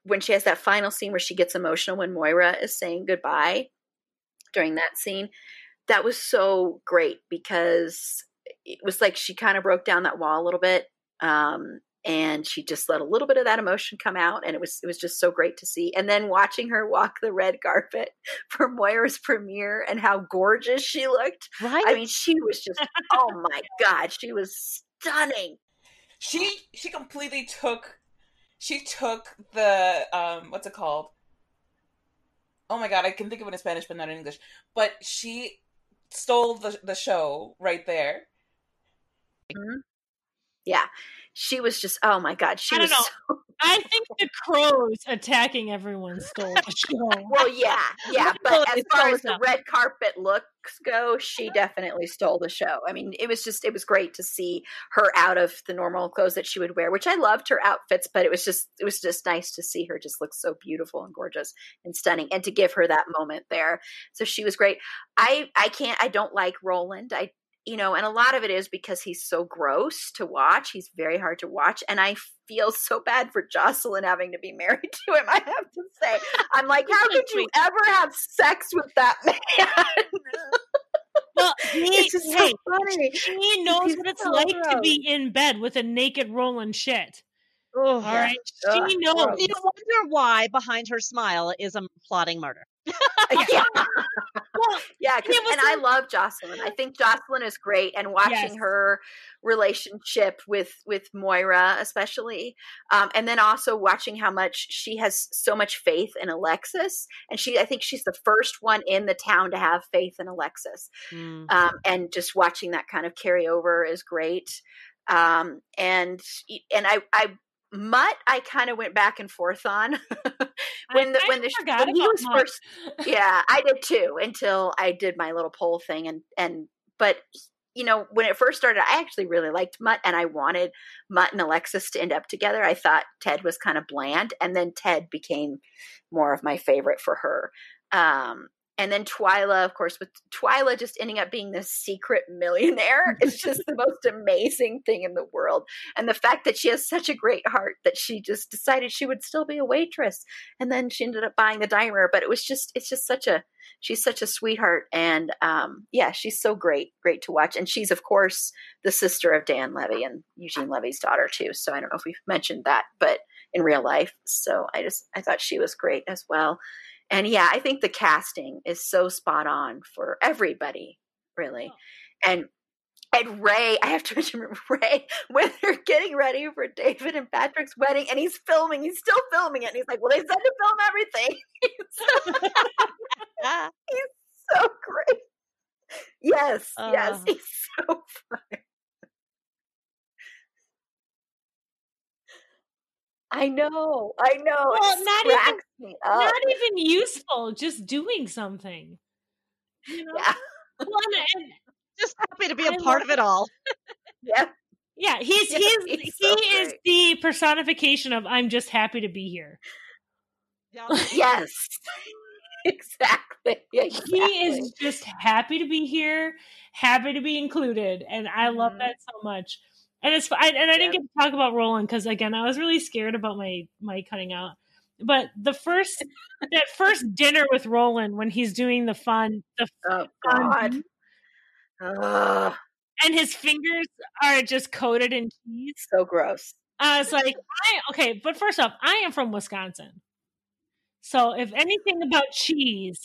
S1: when she has that final scene where she gets emotional when Moira is saying goodbye during that scene, that was so great because it was like she kind of broke down that wall a little bit. Um, and she just let a little bit of that emotion come out and it was it was just so great to see and then watching her walk the red carpet (laughs) for Moira's premiere and how gorgeous she looked
S3: Right?
S1: I mean she was just oh my (laughs) god she was stunning
S2: She she completely took she took the um what's it called? Oh my god, I can think of it in Spanish but not in English. But she stole the the show right there.
S1: yeah she was just oh my god she
S4: I don't
S1: was
S4: know.
S1: so (laughs)
S4: I think the crows attacking everyone stole (laughs) the show.
S1: well yeah yeah but as far as the red carpet looks go she definitely stole the show. I mean it was just it was great to see her out of the normal clothes that she would wear which i loved her outfits but it was just it was just nice to see her just look so beautiful and gorgeous and stunning and to give her that moment there. So she was great. I i can't i don't like roland. I you know and a lot of it is because he's so gross to watch he's very hard to watch and i feel so bad for jocelyn having to be married to him i have to say i'm like how could you ever have sex with that man
S4: Well, (laughs) he,
S1: it's just so funny
S4: he knows
S1: He's
S4: what it's
S1: so
S4: like to be in bed with a naked Roland shit.
S3: Oh,
S4: All right,
S1: Ugh,
S4: she knows.
S1: gross.
S3: You wonder why behind her smile is a plotting murder. (laughs)
S1: yeah.
S4: Well,
S1: Yeah,
S4: was
S1: and I love Jocelyn. I think Jocelyn is great, and watching
S4: Yes.
S1: her relationship with with Moira, especially, um, and then also watching how much she has so much faith in Alexis, and she, I think she's the first one in the town to have faith in Alexis,
S3: Mm.
S1: um, and just watching that kind of carry over is great. Um, and and I, I Mutt, I kind of went back and forth on (laughs) when the when the when he was
S4: Mutt.
S1: first yeah i did too until i did my little poll thing and and but you know when it first started i actually really liked mutt and i wanted mutt and alexis to end up together i thought ted was kind of bland and then ted became more of my favorite for her um and then Twyla, of course, with Twyla just ending up being this secret millionaire (laughs) is just the most amazing thing in the world. And the fact that she has such a great heart that she just decided she would still be a waitress. And then she ended up buying the diner but it was just it's just such a she's such a sweetheart. And um yeah she's so great great to watch. And she's of course the sister of dan levy and eugene levy's daughter too. So i don't know if we've mentioned that but in real life. So i just i thought she was great as well and yeah i think the casting is so spot on for everybody really and and Ray, I have to (laughs) mention Ray when they're getting ready for David and Patrick's wedding, and he's filming. He's still filming it. And he's like, "Well, they said to film everything." (laughs) (laughs) He's so great. Yes, yes,
S3: Uh.
S1: he's so funny. I know, I know.
S4: Well,
S1: it
S4: not even-
S1: me up.
S4: Not even useful, just doing something. You know?
S1: yeah,
S4: Well, and, and
S3: just happy to be a
S4: I
S3: part
S4: love
S3: of it all.
S1: yeah,
S4: yeah, he's
S1: Yeah,
S4: he's
S1: he's
S4: he
S1: so
S4: is
S1: great.
S4: the personification of I'm just happy to be here.
S3: Yeah. (laughs)
S1: yes, (laughs) exactly. exactly. (laughs)
S4: He is just happy to be here, happy to be included, and I love
S1: Mhm.
S4: that so much. And it's I, and I didn't get to talk about Roland because again I was really scared about my my cutting out. But the first (laughs) that first dinner with Roland when he's doing the fun the
S1: Oh
S4: fondue,
S1: God.
S4: And his fingers are just coated in cheese.
S1: so gross.
S4: I was like, I okay, but first off, I am from Wisconsin. So if anything about cheese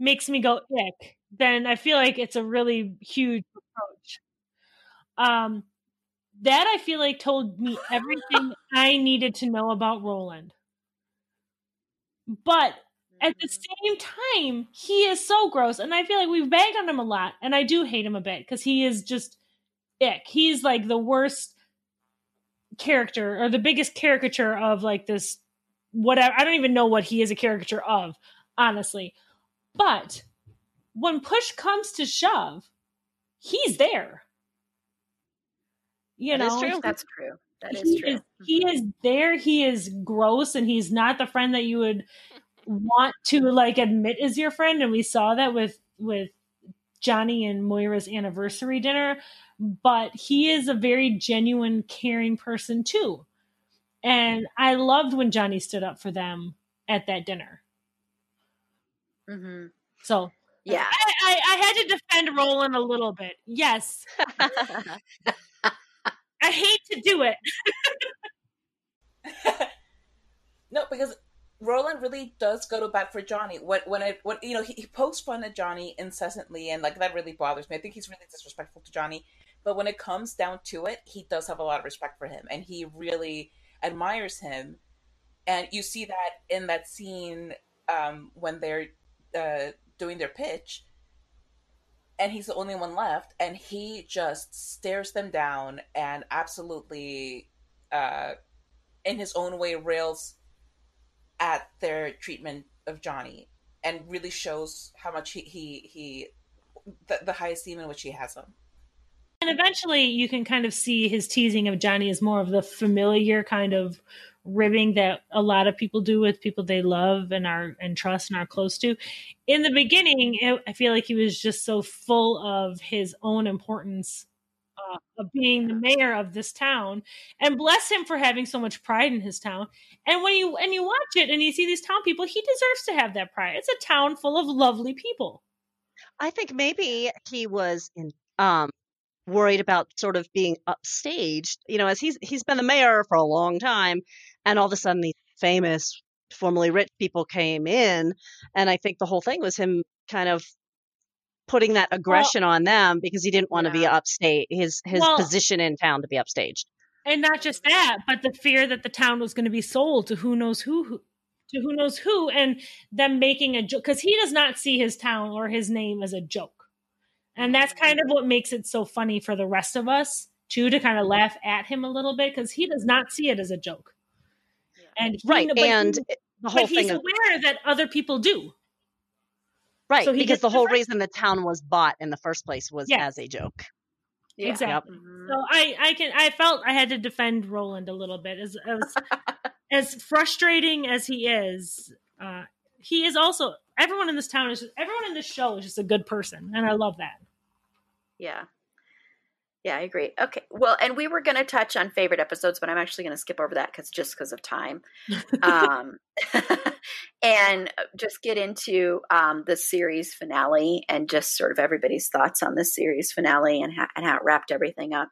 S4: makes me go ick, then I feel like it's a really huge approach. Um that I feel like told me everything I needed to know about Roland. But at the
S1: Mm-hmm.
S4: same time, he is so gross, and I feel like we've bagged on him a lot, and I do hate him a bit because he is just ick. He's like the worst character or the biggest caricature of like this whatever. I don't even know what he is a caricature of, honestly. But when push comes to shove, he's there. You
S3: That is
S4: know,
S3: true.
S1: That's true. That is
S4: he
S1: true.
S4: is he is there he is gross and he's not the friend that you would (laughs) want to like admit is your friend and we saw that with with johnny and moira's anniversary dinner but he is a very genuine caring person too and i loved when johnny stood up for them at that dinner
S1: hmm
S4: so
S1: Yeah.
S4: I, I, I had to defend roland a little bit yes (laughs) (laughs) i hate to do it (laughs)
S2: no, because Roland really does go to bat for Johnny. When when it when you know he, he pokes fun at Johnny incessantly, and like that really bothers me. I think he's really disrespectful to Johnny. But when it comes down to it, he does have a lot of respect for him, and he really admires him. And you see that in that scene um, when they're uh, doing their pitch, and he's the only one left, and he just stares them down and absolutely, uh, in his own way, rails at their treatment of Johnny, and really shows how much he he, he the, the high esteem in which he has him.
S4: And eventually you can kind of see his teasing of Johnny as more of the familiar kind of ribbing that a lot of people do with people they love and are and trust and are close to. In the beginning, it, I feel like he was just so full of his own importance uh, of being the mayor of this town, and bless him for having so much pride in his town. And when you and you watch it and you see these town people, he deserves to have that pride. It's a town full of lovely people.
S3: I think maybe he was in um worried about sort of being upstaged, you know, as he's he's been the mayor for a long time and all of a sudden he's famous formerly rich people came in. And I think the whole thing was him kind of putting that aggression well, on them because he didn't want yeah. to be upstate, his, his well, position in town to be upstaged.
S4: And not just that, but the fear that the town was going to be sold to who knows who, who to who knows who, and them making a joke because he does not see his town or his name as a joke. And that's kind of what makes it so funny for the rest of us too to kind of laugh at him a little bit because he does not see it as a joke. And he,
S3: right, and he, the whole
S4: but
S3: thing
S4: he's
S3: of,
S4: aware that other people do.
S3: Right, so because the whole reason the town was bought in the first place was yes. as a joke.
S4: Yeah. Exactly. Yep. Mm-hmm. So I, I can, I felt I had to defend Roland a little bit as as, (laughs) as frustrating as he is. Uh, he is also everyone in this town is just, everyone in this show is just a good person, and I love that.
S1: Yeah. Yeah, I agree. Okay. Well, and we were going to touch on favorite episodes, but I'm actually going to skip over that because just because of time. (laughs) um, (laughs) and just get into um, the series finale and just sort of everybody's thoughts on the series finale and, ha- and how it wrapped everything up.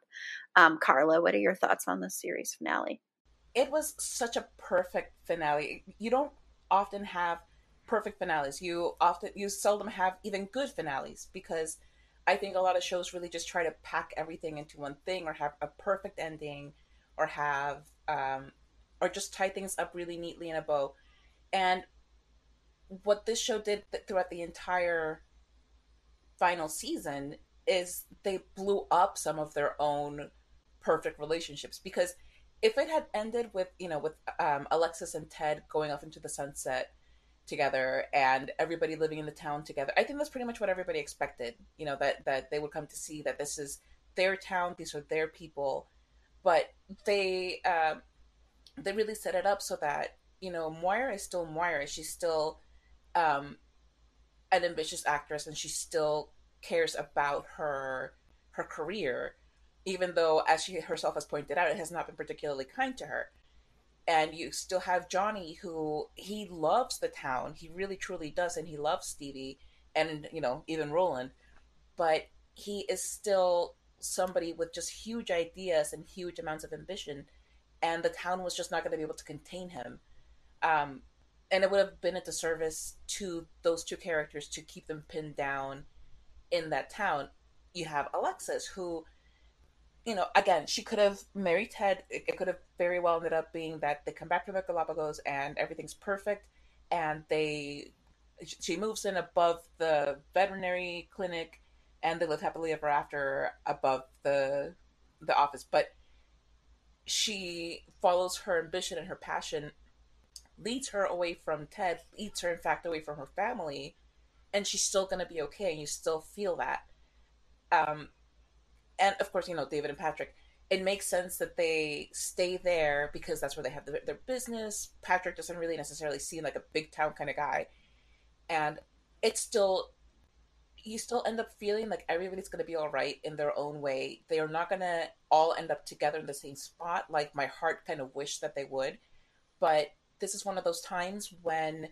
S1: Um, Carla, what are your thoughts on the series finale?
S2: It was such a perfect finale. You don't often have perfect finales. You often, you seldom have even good finales because I think a lot of shows really just try to pack everything into one thing or have a perfect ending or have um, or just tie things up really neatly in a bow. And what this show did throughout the entire final season is they blew up some of their own perfect relationships because if it had ended with you know with um, Alexis and Ted going off into the sunset together and everybody living in the town together. I think that's pretty much what everybody expected. You know that that they would come to see that this is their town, these are their people, but they um, they really set it up so that you know Moira is still Moira. She's still um, an ambitious actress, and she still cares about her her career, even though, as she herself has pointed out, it has not been particularly kind to her and you still have Johnny who he loves the town. He really truly does and he loves Stevie and you know, even Roland. But he is still somebody with just huge ideas and huge amounts of ambition and the town was just not going to be able to contain him. Um, and it would have been a disservice to those two characters to keep them pinned down in that town. You have Alexis, who you know, again, she could have married Ted. It, it could have very well ended up being that they come back to the Galapagos and everything's perfect, and they she moves in above the veterinary clinic, and they live happily ever after above the the office. But she follows her ambition and her passion, leads her away from Ted, leads her in fact away from her family, and she's still to be okay. And you still feel that. Um, and of course, you know, David and Patrick, it makes sense that they stay there because that's where they have the, their business. Patrick doesn't really necessarily seem like a big town kind of guy. And it's still, you still end up feeling like everybody's going to be all right in their own way. They are not going to all end up together in the same spot, like my heart kind of wished that they would. But this is one of those times when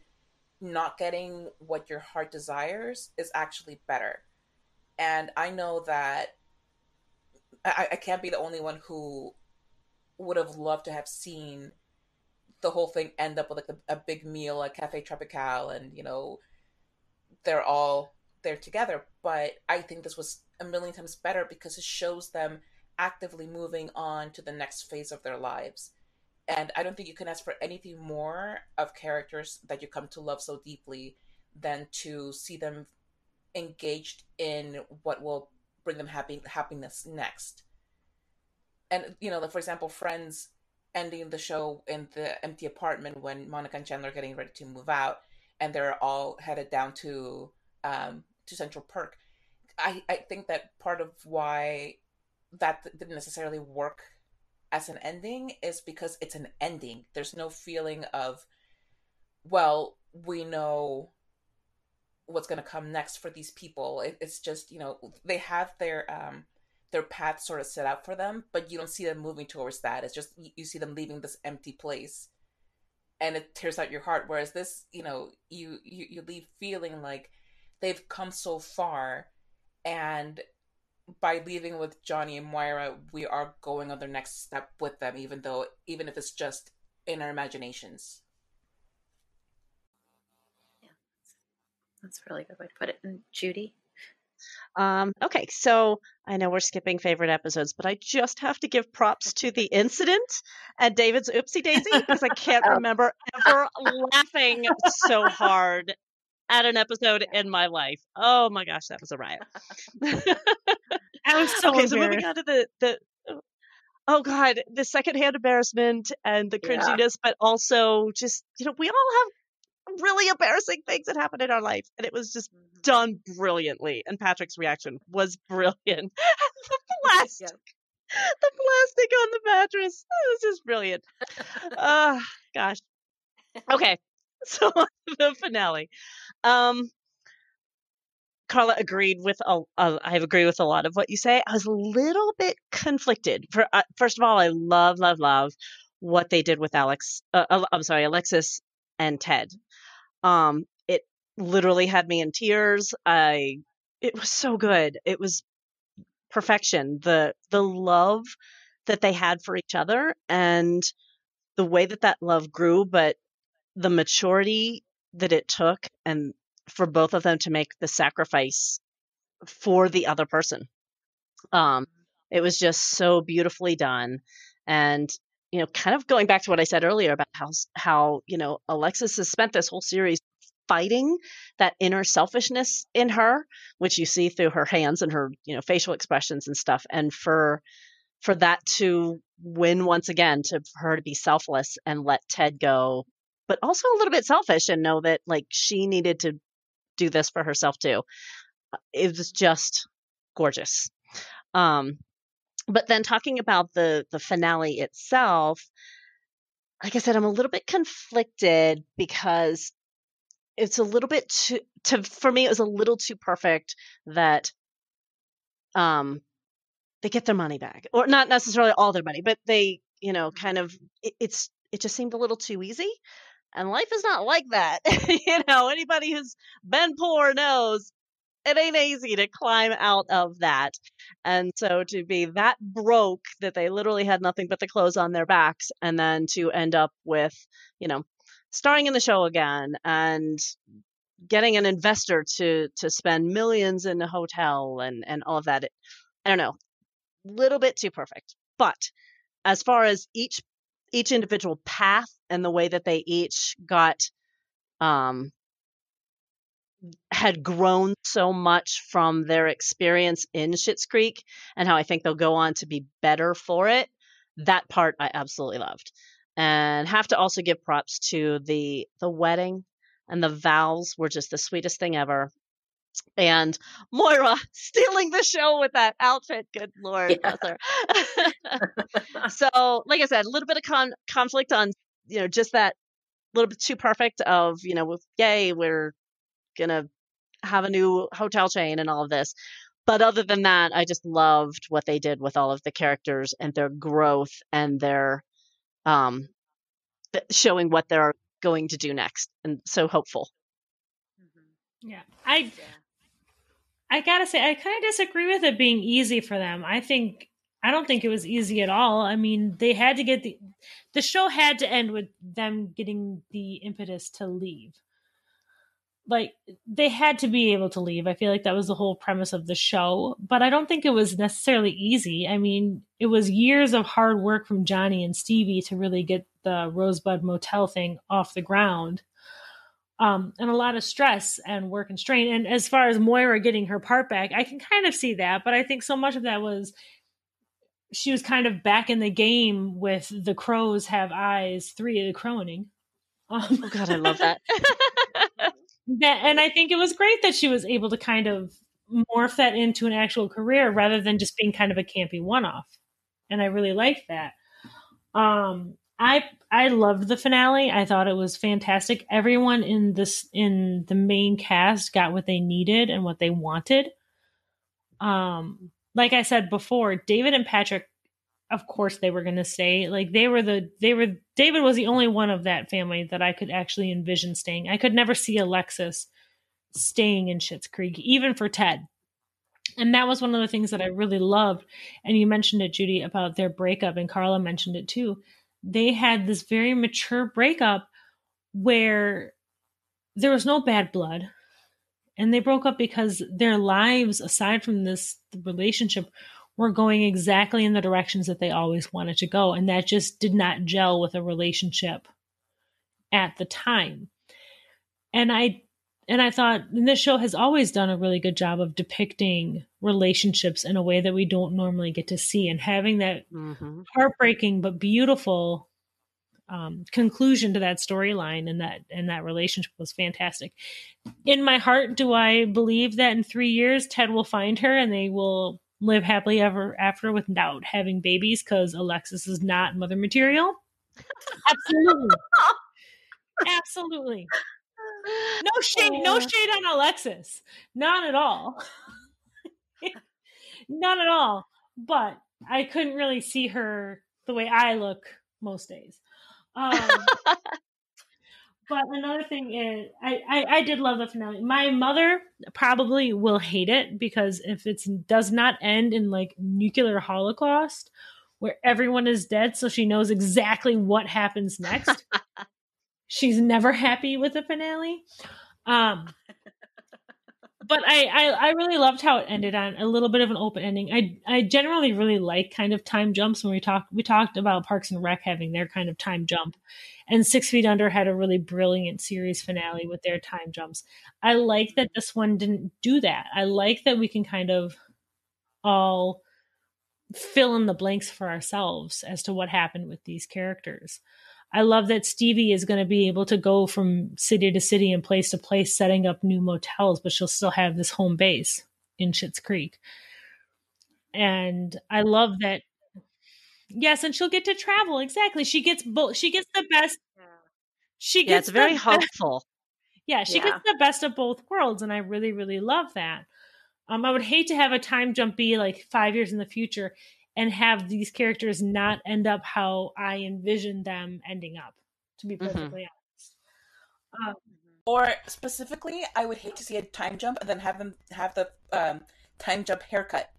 S2: not getting what your heart desires is actually better. And I know that I, I can't be the only one who would have loved to have seen the whole thing end up with like a, a big meal at Cafe Tropical and you know they're all there together. But I think this was a million times better because it shows them actively moving on to the next phase of their lives. And I don't think you can ask for anything more of characters that you come to love so deeply than to see them engaged in what will bring them happy happiness next. And you know, for example, Friends ending the show in the empty apartment when Monica and Chandler are getting ready to move out, and they're all headed down to um, to Central Perk. I I think that part of why that didn't necessarily work as an ending is because it's an ending. There's no feeling of, well, we know what's going to come next for these people. It, it's just you know they have their um their path sort of set out for them, but you don't see them moving towards that. It's just you, see them leaving this empty place, and it tears out your heart. Whereas this, you know, you you, you leave feeling like they've come so far, and by leaving with Johnny and Moira, we are going on their next step with them, even though even if it's just in our imaginations.
S1: That's a really good way to put it. And Judy?
S3: Um, okay, so I know we're skipping favorite episodes, but I just have to give props to the incident and David's oopsie daisy because I can't (laughs)
S1: Oh.
S3: remember ever laughing so hard at an episode in my life. Oh my gosh, that was a riot. (laughs)
S4: I was so
S3: okay, so moving on to the the oh god, the secondhand embarrassment and the
S1: Yeah.
S3: cringiness, but also just you know we all have really embarrassing things that happened in our life, and it was just
S1: Mhm.
S3: done brilliantly. And Patrick's reaction was (laughs) brilliant. the (laughs) plastic, the plastic on the mattress, it was just brilliant. Ah, gosh. (laughs) Okay, so the finale. Um, Carla agreed with a, a, I agree with a lot of what you say. I was a little bit conflicted. For uh, first of all, I love, love, love what they did with Alex. Uh, uh, I'm sorry, Alexis and Ted. Um, it literally had me in tears. I it was so good. It was perfection. The the love that they had for each other and the way that that love grew, but the maturity that it took and for both of them to make the sacrifice for the other person. Um, it was just so beautifully done. And, you know, kind of going back to what I said earlier about how, how, you know, Alexis has spent this whole series fighting that inner selfishness in her, which you see through her hands and her, you know, facial expressions and stuff. And for, for that to win once again, to for her to be selfless and let Ted go, but also a little bit selfish and know that like she needed to do this for herself too. It was just gorgeous. Um, but then talking about the the finale itself, like I said, I'm a little bit conflicted because it's a little bit too to for me it was a little too perfect that um they get their money back or not necessarily all their money but they you know kind of it, it's it just seemed a little too easy and life is not like that. (laughs) You know anybody who's been poor knows it ain't easy to climb out of that. And so to be that broke that they literally had nothing but the clothes on their backs and then to end up with you know starring in the show again and getting an investor to to spend millions in a hotel and and all of that it, i don't know little bit too perfect. But as far as each each individual path and the way that they each got um had grown so much from their experience in Schitt's Creek and how I think they'll go on to be better for it. That part I absolutely loved. And have to also give props to the the wedding and the vows were just the sweetest thing ever. And Moira (laughs) stealing the show with that outfit. Good lord,
S1: Yeah. (laughs) (laughs)
S3: so, like I said, a little bit of con- conflict on, you know, just that little bit too perfect of, you know, with yay, we're gonna have a new hotel chain and all of this. But other than that, I just loved what they did with all of the characters and their growth and their um th- showing what they're going to do next and so hopeful.
S1: Mhm.
S4: Yeah. I. I gotta say, I kind of disagree with it being easy for them. I think I don't think it was easy at all. I mean, they had to get the the show had to end with them getting the impetus to leave. Like they had to be able to leave. I feel like that was the whole premise of the show, but I don't think it was necessarily easy. I mean, it was years of hard work from Johnny and Stevie to really get the Rosebud Motel thing off the ground um, and a lot of stress and work and strain. And as far as Moira getting her part back, I can kind of see that, but I think so much of that was she was kind of back in the game with the crows have eyes, three of the Crowening. Um,
S3: Oh god, I love (laughs) that. (laughs)
S4: and I think it was great that she was able to kind of morph that into an actual career rather than just being kind of a campy one-off. And I really liked that. Um, I I loved the finale. I thought it was fantastic. Everyone in this in the main cast got what they needed and what they wanted. Um, like I said before, David and Patrick, of course, they were going to stay. Like they were the they were David was the only one of that family that I could actually envision staying. I could never see Alexis staying in Schitt's Creek, even for Ted. And that was one of the things that I really loved. And you mentioned it, Judy, about their breakup, and Carla mentioned it too. They had this very mature breakup where there was no bad blood. and they broke up because their lives aside from this relationship were going exactly in the directions that they always wanted to go and that just did not gel with a relationship at the time and i and i thought and this show has always done a really good job of depicting relationships in a way that we don't normally get to see and having that
S3: Mm-hmm.
S4: heartbreaking but beautiful um, conclusion to that storyline and that and that relationship was fantastic. In my heart, do I believe that in three years Ted will find her and they will live happily ever after without having babies because Alexis is not mother material? Absolutely, (laughs) absolutely. No shade, no shade on Alexis, not at all, (laughs) not at all. But I couldn't really see her the way I look most days. Um, (laughs) but another thing is, I, I, I did love the finale. My mother probably will hate it because if it does not end in like nuclear holocaust where everyone is dead, so she knows exactly what happens next, (laughs) she's never happy with the finale. Um, but I, I I really loved how it ended on a little bit of an open ending. I I generally really like kind of time jumps when we talk we talked about Parks and Rec having their kind of time jump, and Six Feet Under had a really brilliant series finale with their time jumps. I like that this one didn't do that. I like that we can kind of all fill in the blanks for ourselves as to what happened with these characters. I love that Stevie is going to be able to go from city to city and place to place, setting up new motels, but she'll still have this home base in Schitt's Creek. And I love that. Yes, and she'll get to travel. Exactly. She gets both. She gets the best. She
S3: Yeah,
S4: gets
S3: it's very
S4: the best-
S3: hopeful.
S4: yeah, she
S1: Yeah.
S4: gets the best of both worlds, and I really, really love that. Um, I would hate to have a time jump be like five years in the future and have these characters not end up how I envisioned them ending up. To be
S3: Mhm.
S4: perfectly honest, um,
S2: Or specifically, I would hate to see a time jump and then have them have the um, time jump haircut,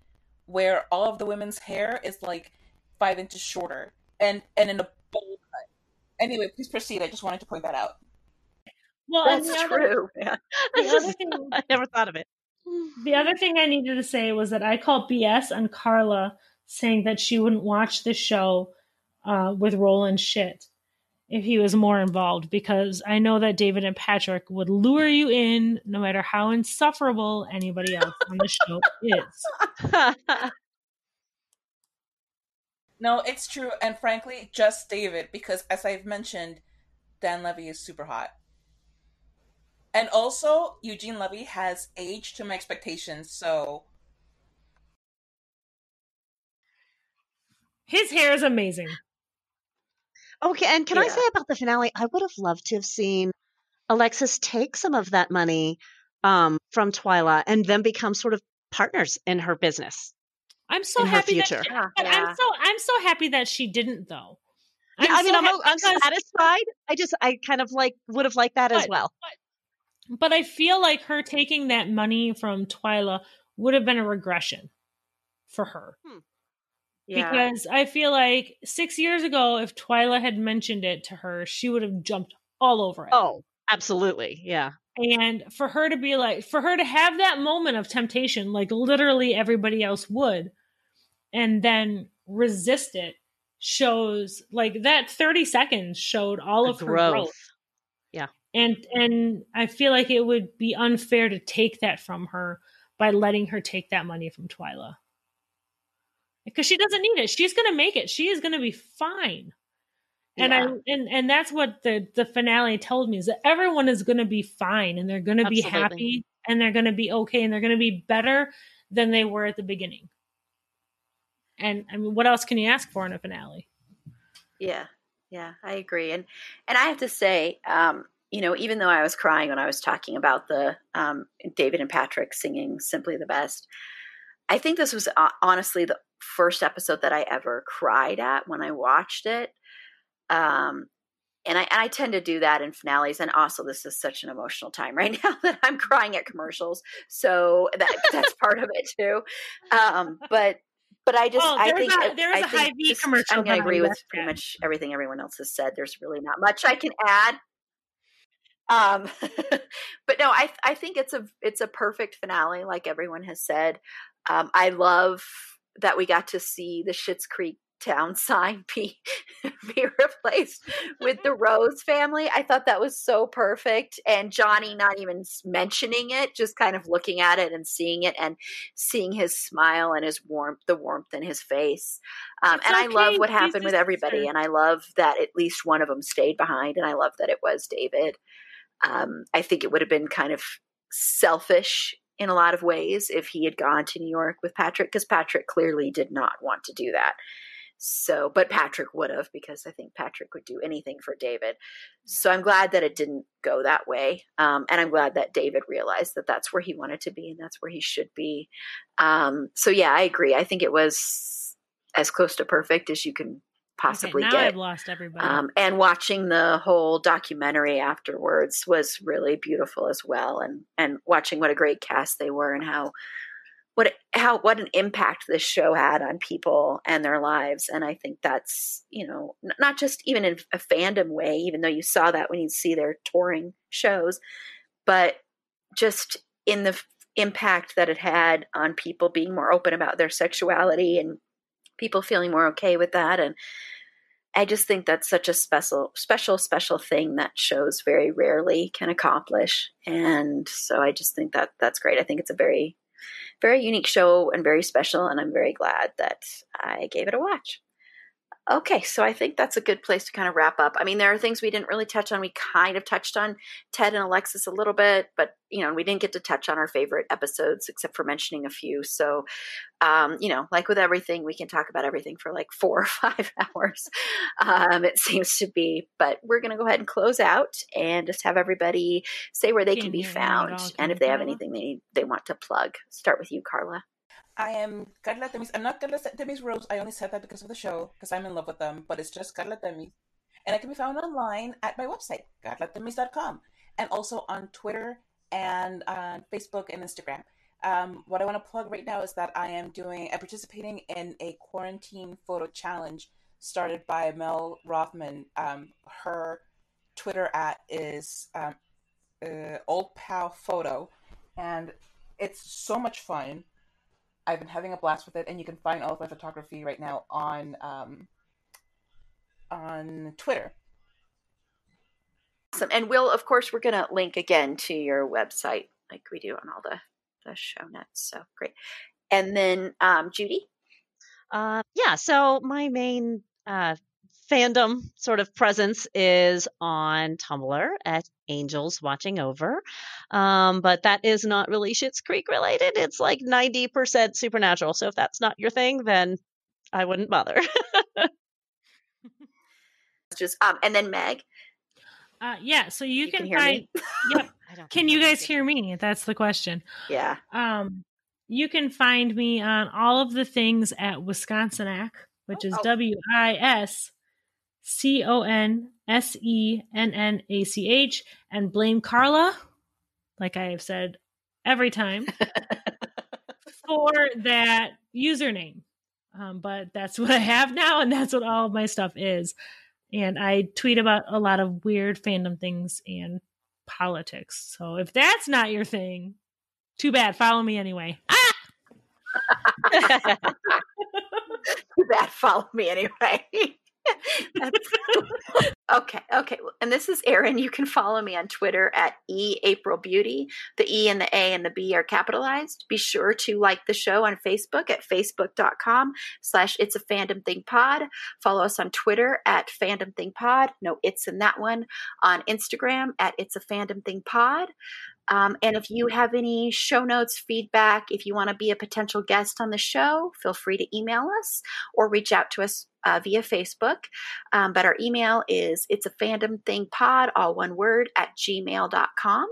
S2: where all of the women's hair is like five inches shorter and and in a bowl cut. Anyway, please proceed. I just wanted to point that out.
S4: well,
S1: That's
S4: the other,
S1: true. Yeah. (laughs)
S4: the (laughs)
S3: This
S4: other
S3: is-
S4: thing,
S3: I never thought of it.
S4: the other thing I needed to say was that I called BS on Carla saying that she wouldn't watch the show uh, with Roland Schitt if he was more involved because I know that David and Patrick would lure you in no matter how insufferable anybody else on the show is. (laughs)
S2: No, it's true, and frankly, just David, because as I've mentioned, Dan Levy is super hot. And also, Eugene Levy has aged to my expectations, so
S4: His hair is amazing.
S3: okay, and can I say about the finale? I would have loved to have seen Alexis take some of that money um, from Twyla and then become sort of partners in her business
S4: I'm so
S3: in her
S4: happy that she,
S1: Yeah.
S4: but
S1: yeah.
S4: I'm so I'm so happy that she didn't though.
S3: Yeah, I mean,
S4: so
S3: I'm, I'm
S4: because-
S3: satisfied. I just, I kind of like would have liked that as well.
S4: but I feel like her taking that money from Twyla would have been a regression for her. Hmm.
S1: Yeah.
S4: Because I feel like six years ago, if Twyla had mentioned it to her, she would have jumped all over it.
S3: Oh, absolutely. Yeah.
S4: And for her to be like, for her to have that moment of temptation, like literally everybody else would, and then resist it, shows like that 30 seconds showed all of her growth.
S3: Yeah.
S4: And and I feel like it would be unfair to take that from her by letting her take that money from Twyla. Because she doesn't need it. She's gonna make it. She is gonna be fine. And I and and that's what the the finale told me is that everyone is going to be fine and they're going to be happy and they're going to be okay and they're going to be better than they were at the beginning. And I mean, what else can you ask for in a finale?
S1: Yeah, yeah, I agree. And and I have to say, um, you know, even though I was crying when I was talking about the um, David and Patrick singing "Simply the Best," I think this was uh, honestly the first episode that I ever cried at when I watched it. Um, and I, and I tend to do that in finales. And also, this is such an emotional time right (laughs) now that I'm crying at commercials. So that that's (laughs) part of it too. Um, but but I just
S4: Oh,
S1: I think
S4: a- there is
S1: I
S4: a
S1: think
S4: Hy-Vee commercial
S1: I'm going to agree with pretty much everything everyone else has said. There's really not much I can add. Um, (laughs) but no, I I think it's a it's a perfect finale, like everyone has said. Um, I love that we got to see the Schitt's Creek town sign be (laughs) be replaced with the Rose family. I thought that was so perfect, and Johnny not even mentioning it, just kind of looking at it and seeing it, and seeing his smile and his warmth, the warmth in his face. Um, and okay. I love what happened with everybody, and I love that at least one of them stayed behind, and I love that it was David. Um, I think it would have been kind of selfish in a lot of ways if he had gone to New York with Patrick, because Patrick clearly did not want to do that. So, but Patrick would have because I think Patrick would do anything for David. Yeah. So I'm glad that it didn't go that way. Um, and I'm glad that David realized that that's where he wanted to be and that's where he should be. Um, so yeah, I agree. I think it was as close to perfect as you can possibly
S4: okay, now
S1: get.
S4: I've lost everybody.
S1: Um, and watching the whole documentary afterwards was really beautiful as well. And, and watching what a great cast they were and how what how what an impact this show had on people and their lives and i think that's you know not just even in a fandom way even though you saw that when you see their touring shows but just in the impact that it had on people being more open about their sexuality and people feeling more okay with that and I just think that's such a special, special, special thing that shows very rarely can accomplish. And so I just think that that's great. I think it's a very very unique show and very special, and I'm very glad that I gave it a watch. Okay, so I think that's a good place to kind of wrap up. I mean, there are things we didn't really touch on. We kind of touched on Ted and Alexis a little bit, but you know, we didn't get to touch on our favorite episodes except for mentioning a few. So, um, you know, like with everything, we can talk about everything for like (laughs) four or five (laughs) hours. Um, it seems to be, but we're going to go ahead and close out and just have everybody say where they can, can be found and if they have anything they they want to plug. Start with you, Carla.
S2: I am Carla Temis. I'm not Carla Temis Rose. I only said that because of the show, because I'm in love with them, but it's just Carla Temis. And I can be found online at my website, carlatemis.com, and also on Twitter and on Facebook and Instagram. Um, what I want to plug right now is that I am doing, I'm participating in a quarantine photo challenge started by Mel Rothman. Um, her Twitter at is um, uh, Old Pal Photo, and it's so much fun. I've been having a blast with it, and you can find all of my photography right now on um, on Twitter.
S1: Awesome, and we'll of course we're going to link again to your website like we do on all the the show notes. So great, and then um, Judy.
S3: Uh, yeah, so my main uh, fandom sort of presence is on Tumblr at Angels Watching Over. Um, but that is not really Schitt's Creek related. It's like 90% supernatural. So if that's not your thing, then I wouldn't bother. (laughs)
S1: Just um and then Meg.
S4: Uh yeah, so you, you can, can find yep. (laughs) can you guys hear me? That's the question.
S1: Yeah.
S4: Um you can find me on all of the things at Wisconsinac, which oh, is oh. W I S C O N S E N N A C H and blame Carla, like I have said every time, (laughs) for that username. Um, but that's (laughs) what I have now, and that's what all of my stuff is. And I tweet about a lot of weird fandom things and politics. So if that's not your thing, too bad. Follow me anyway. Ah! (laughs)
S1: too bad. Follow me anyway. (laughs) (laughs) okay, okay. And this is Erin. You can follow me on Twitter at E April Beauty. The E and the A and the B are capitalized. Be sure to like the show on Facebook at facebook.com slash it's a fandom thing pod. Follow us on Twitter at fandom thing pod. No, it's in that one. On Instagram at it's a fandom thing pod. Um, and if you have any show notes, feedback, if you want to be a potential guest on the show, feel free to email us or reach out to us uh, via Facebook. Um, but our email is it's a fandom thing pod, all one word, at gmail.com.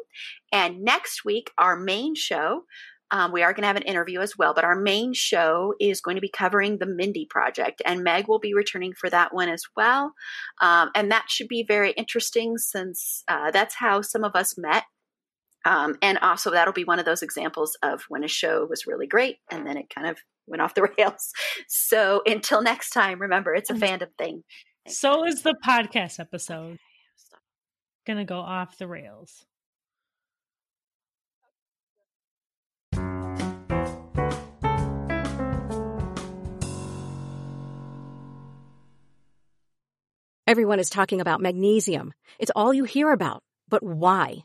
S1: And next week, our main show, um, we are going to have an interview as well, but our main show is going to be covering the Mindy Project, and Meg will be returning for that one as well. Um, and that should be very interesting since uh, that's how some of us met um, and also, that'll be one of those examples of when a show was really great and then it kind of went off the (laughs) rails. So until next time, remember, it's a fandom thing.
S4: So is the podcast episode. going to go off the rails.
S5: Everyone is talking about magnesium. It's all you hear about. But why?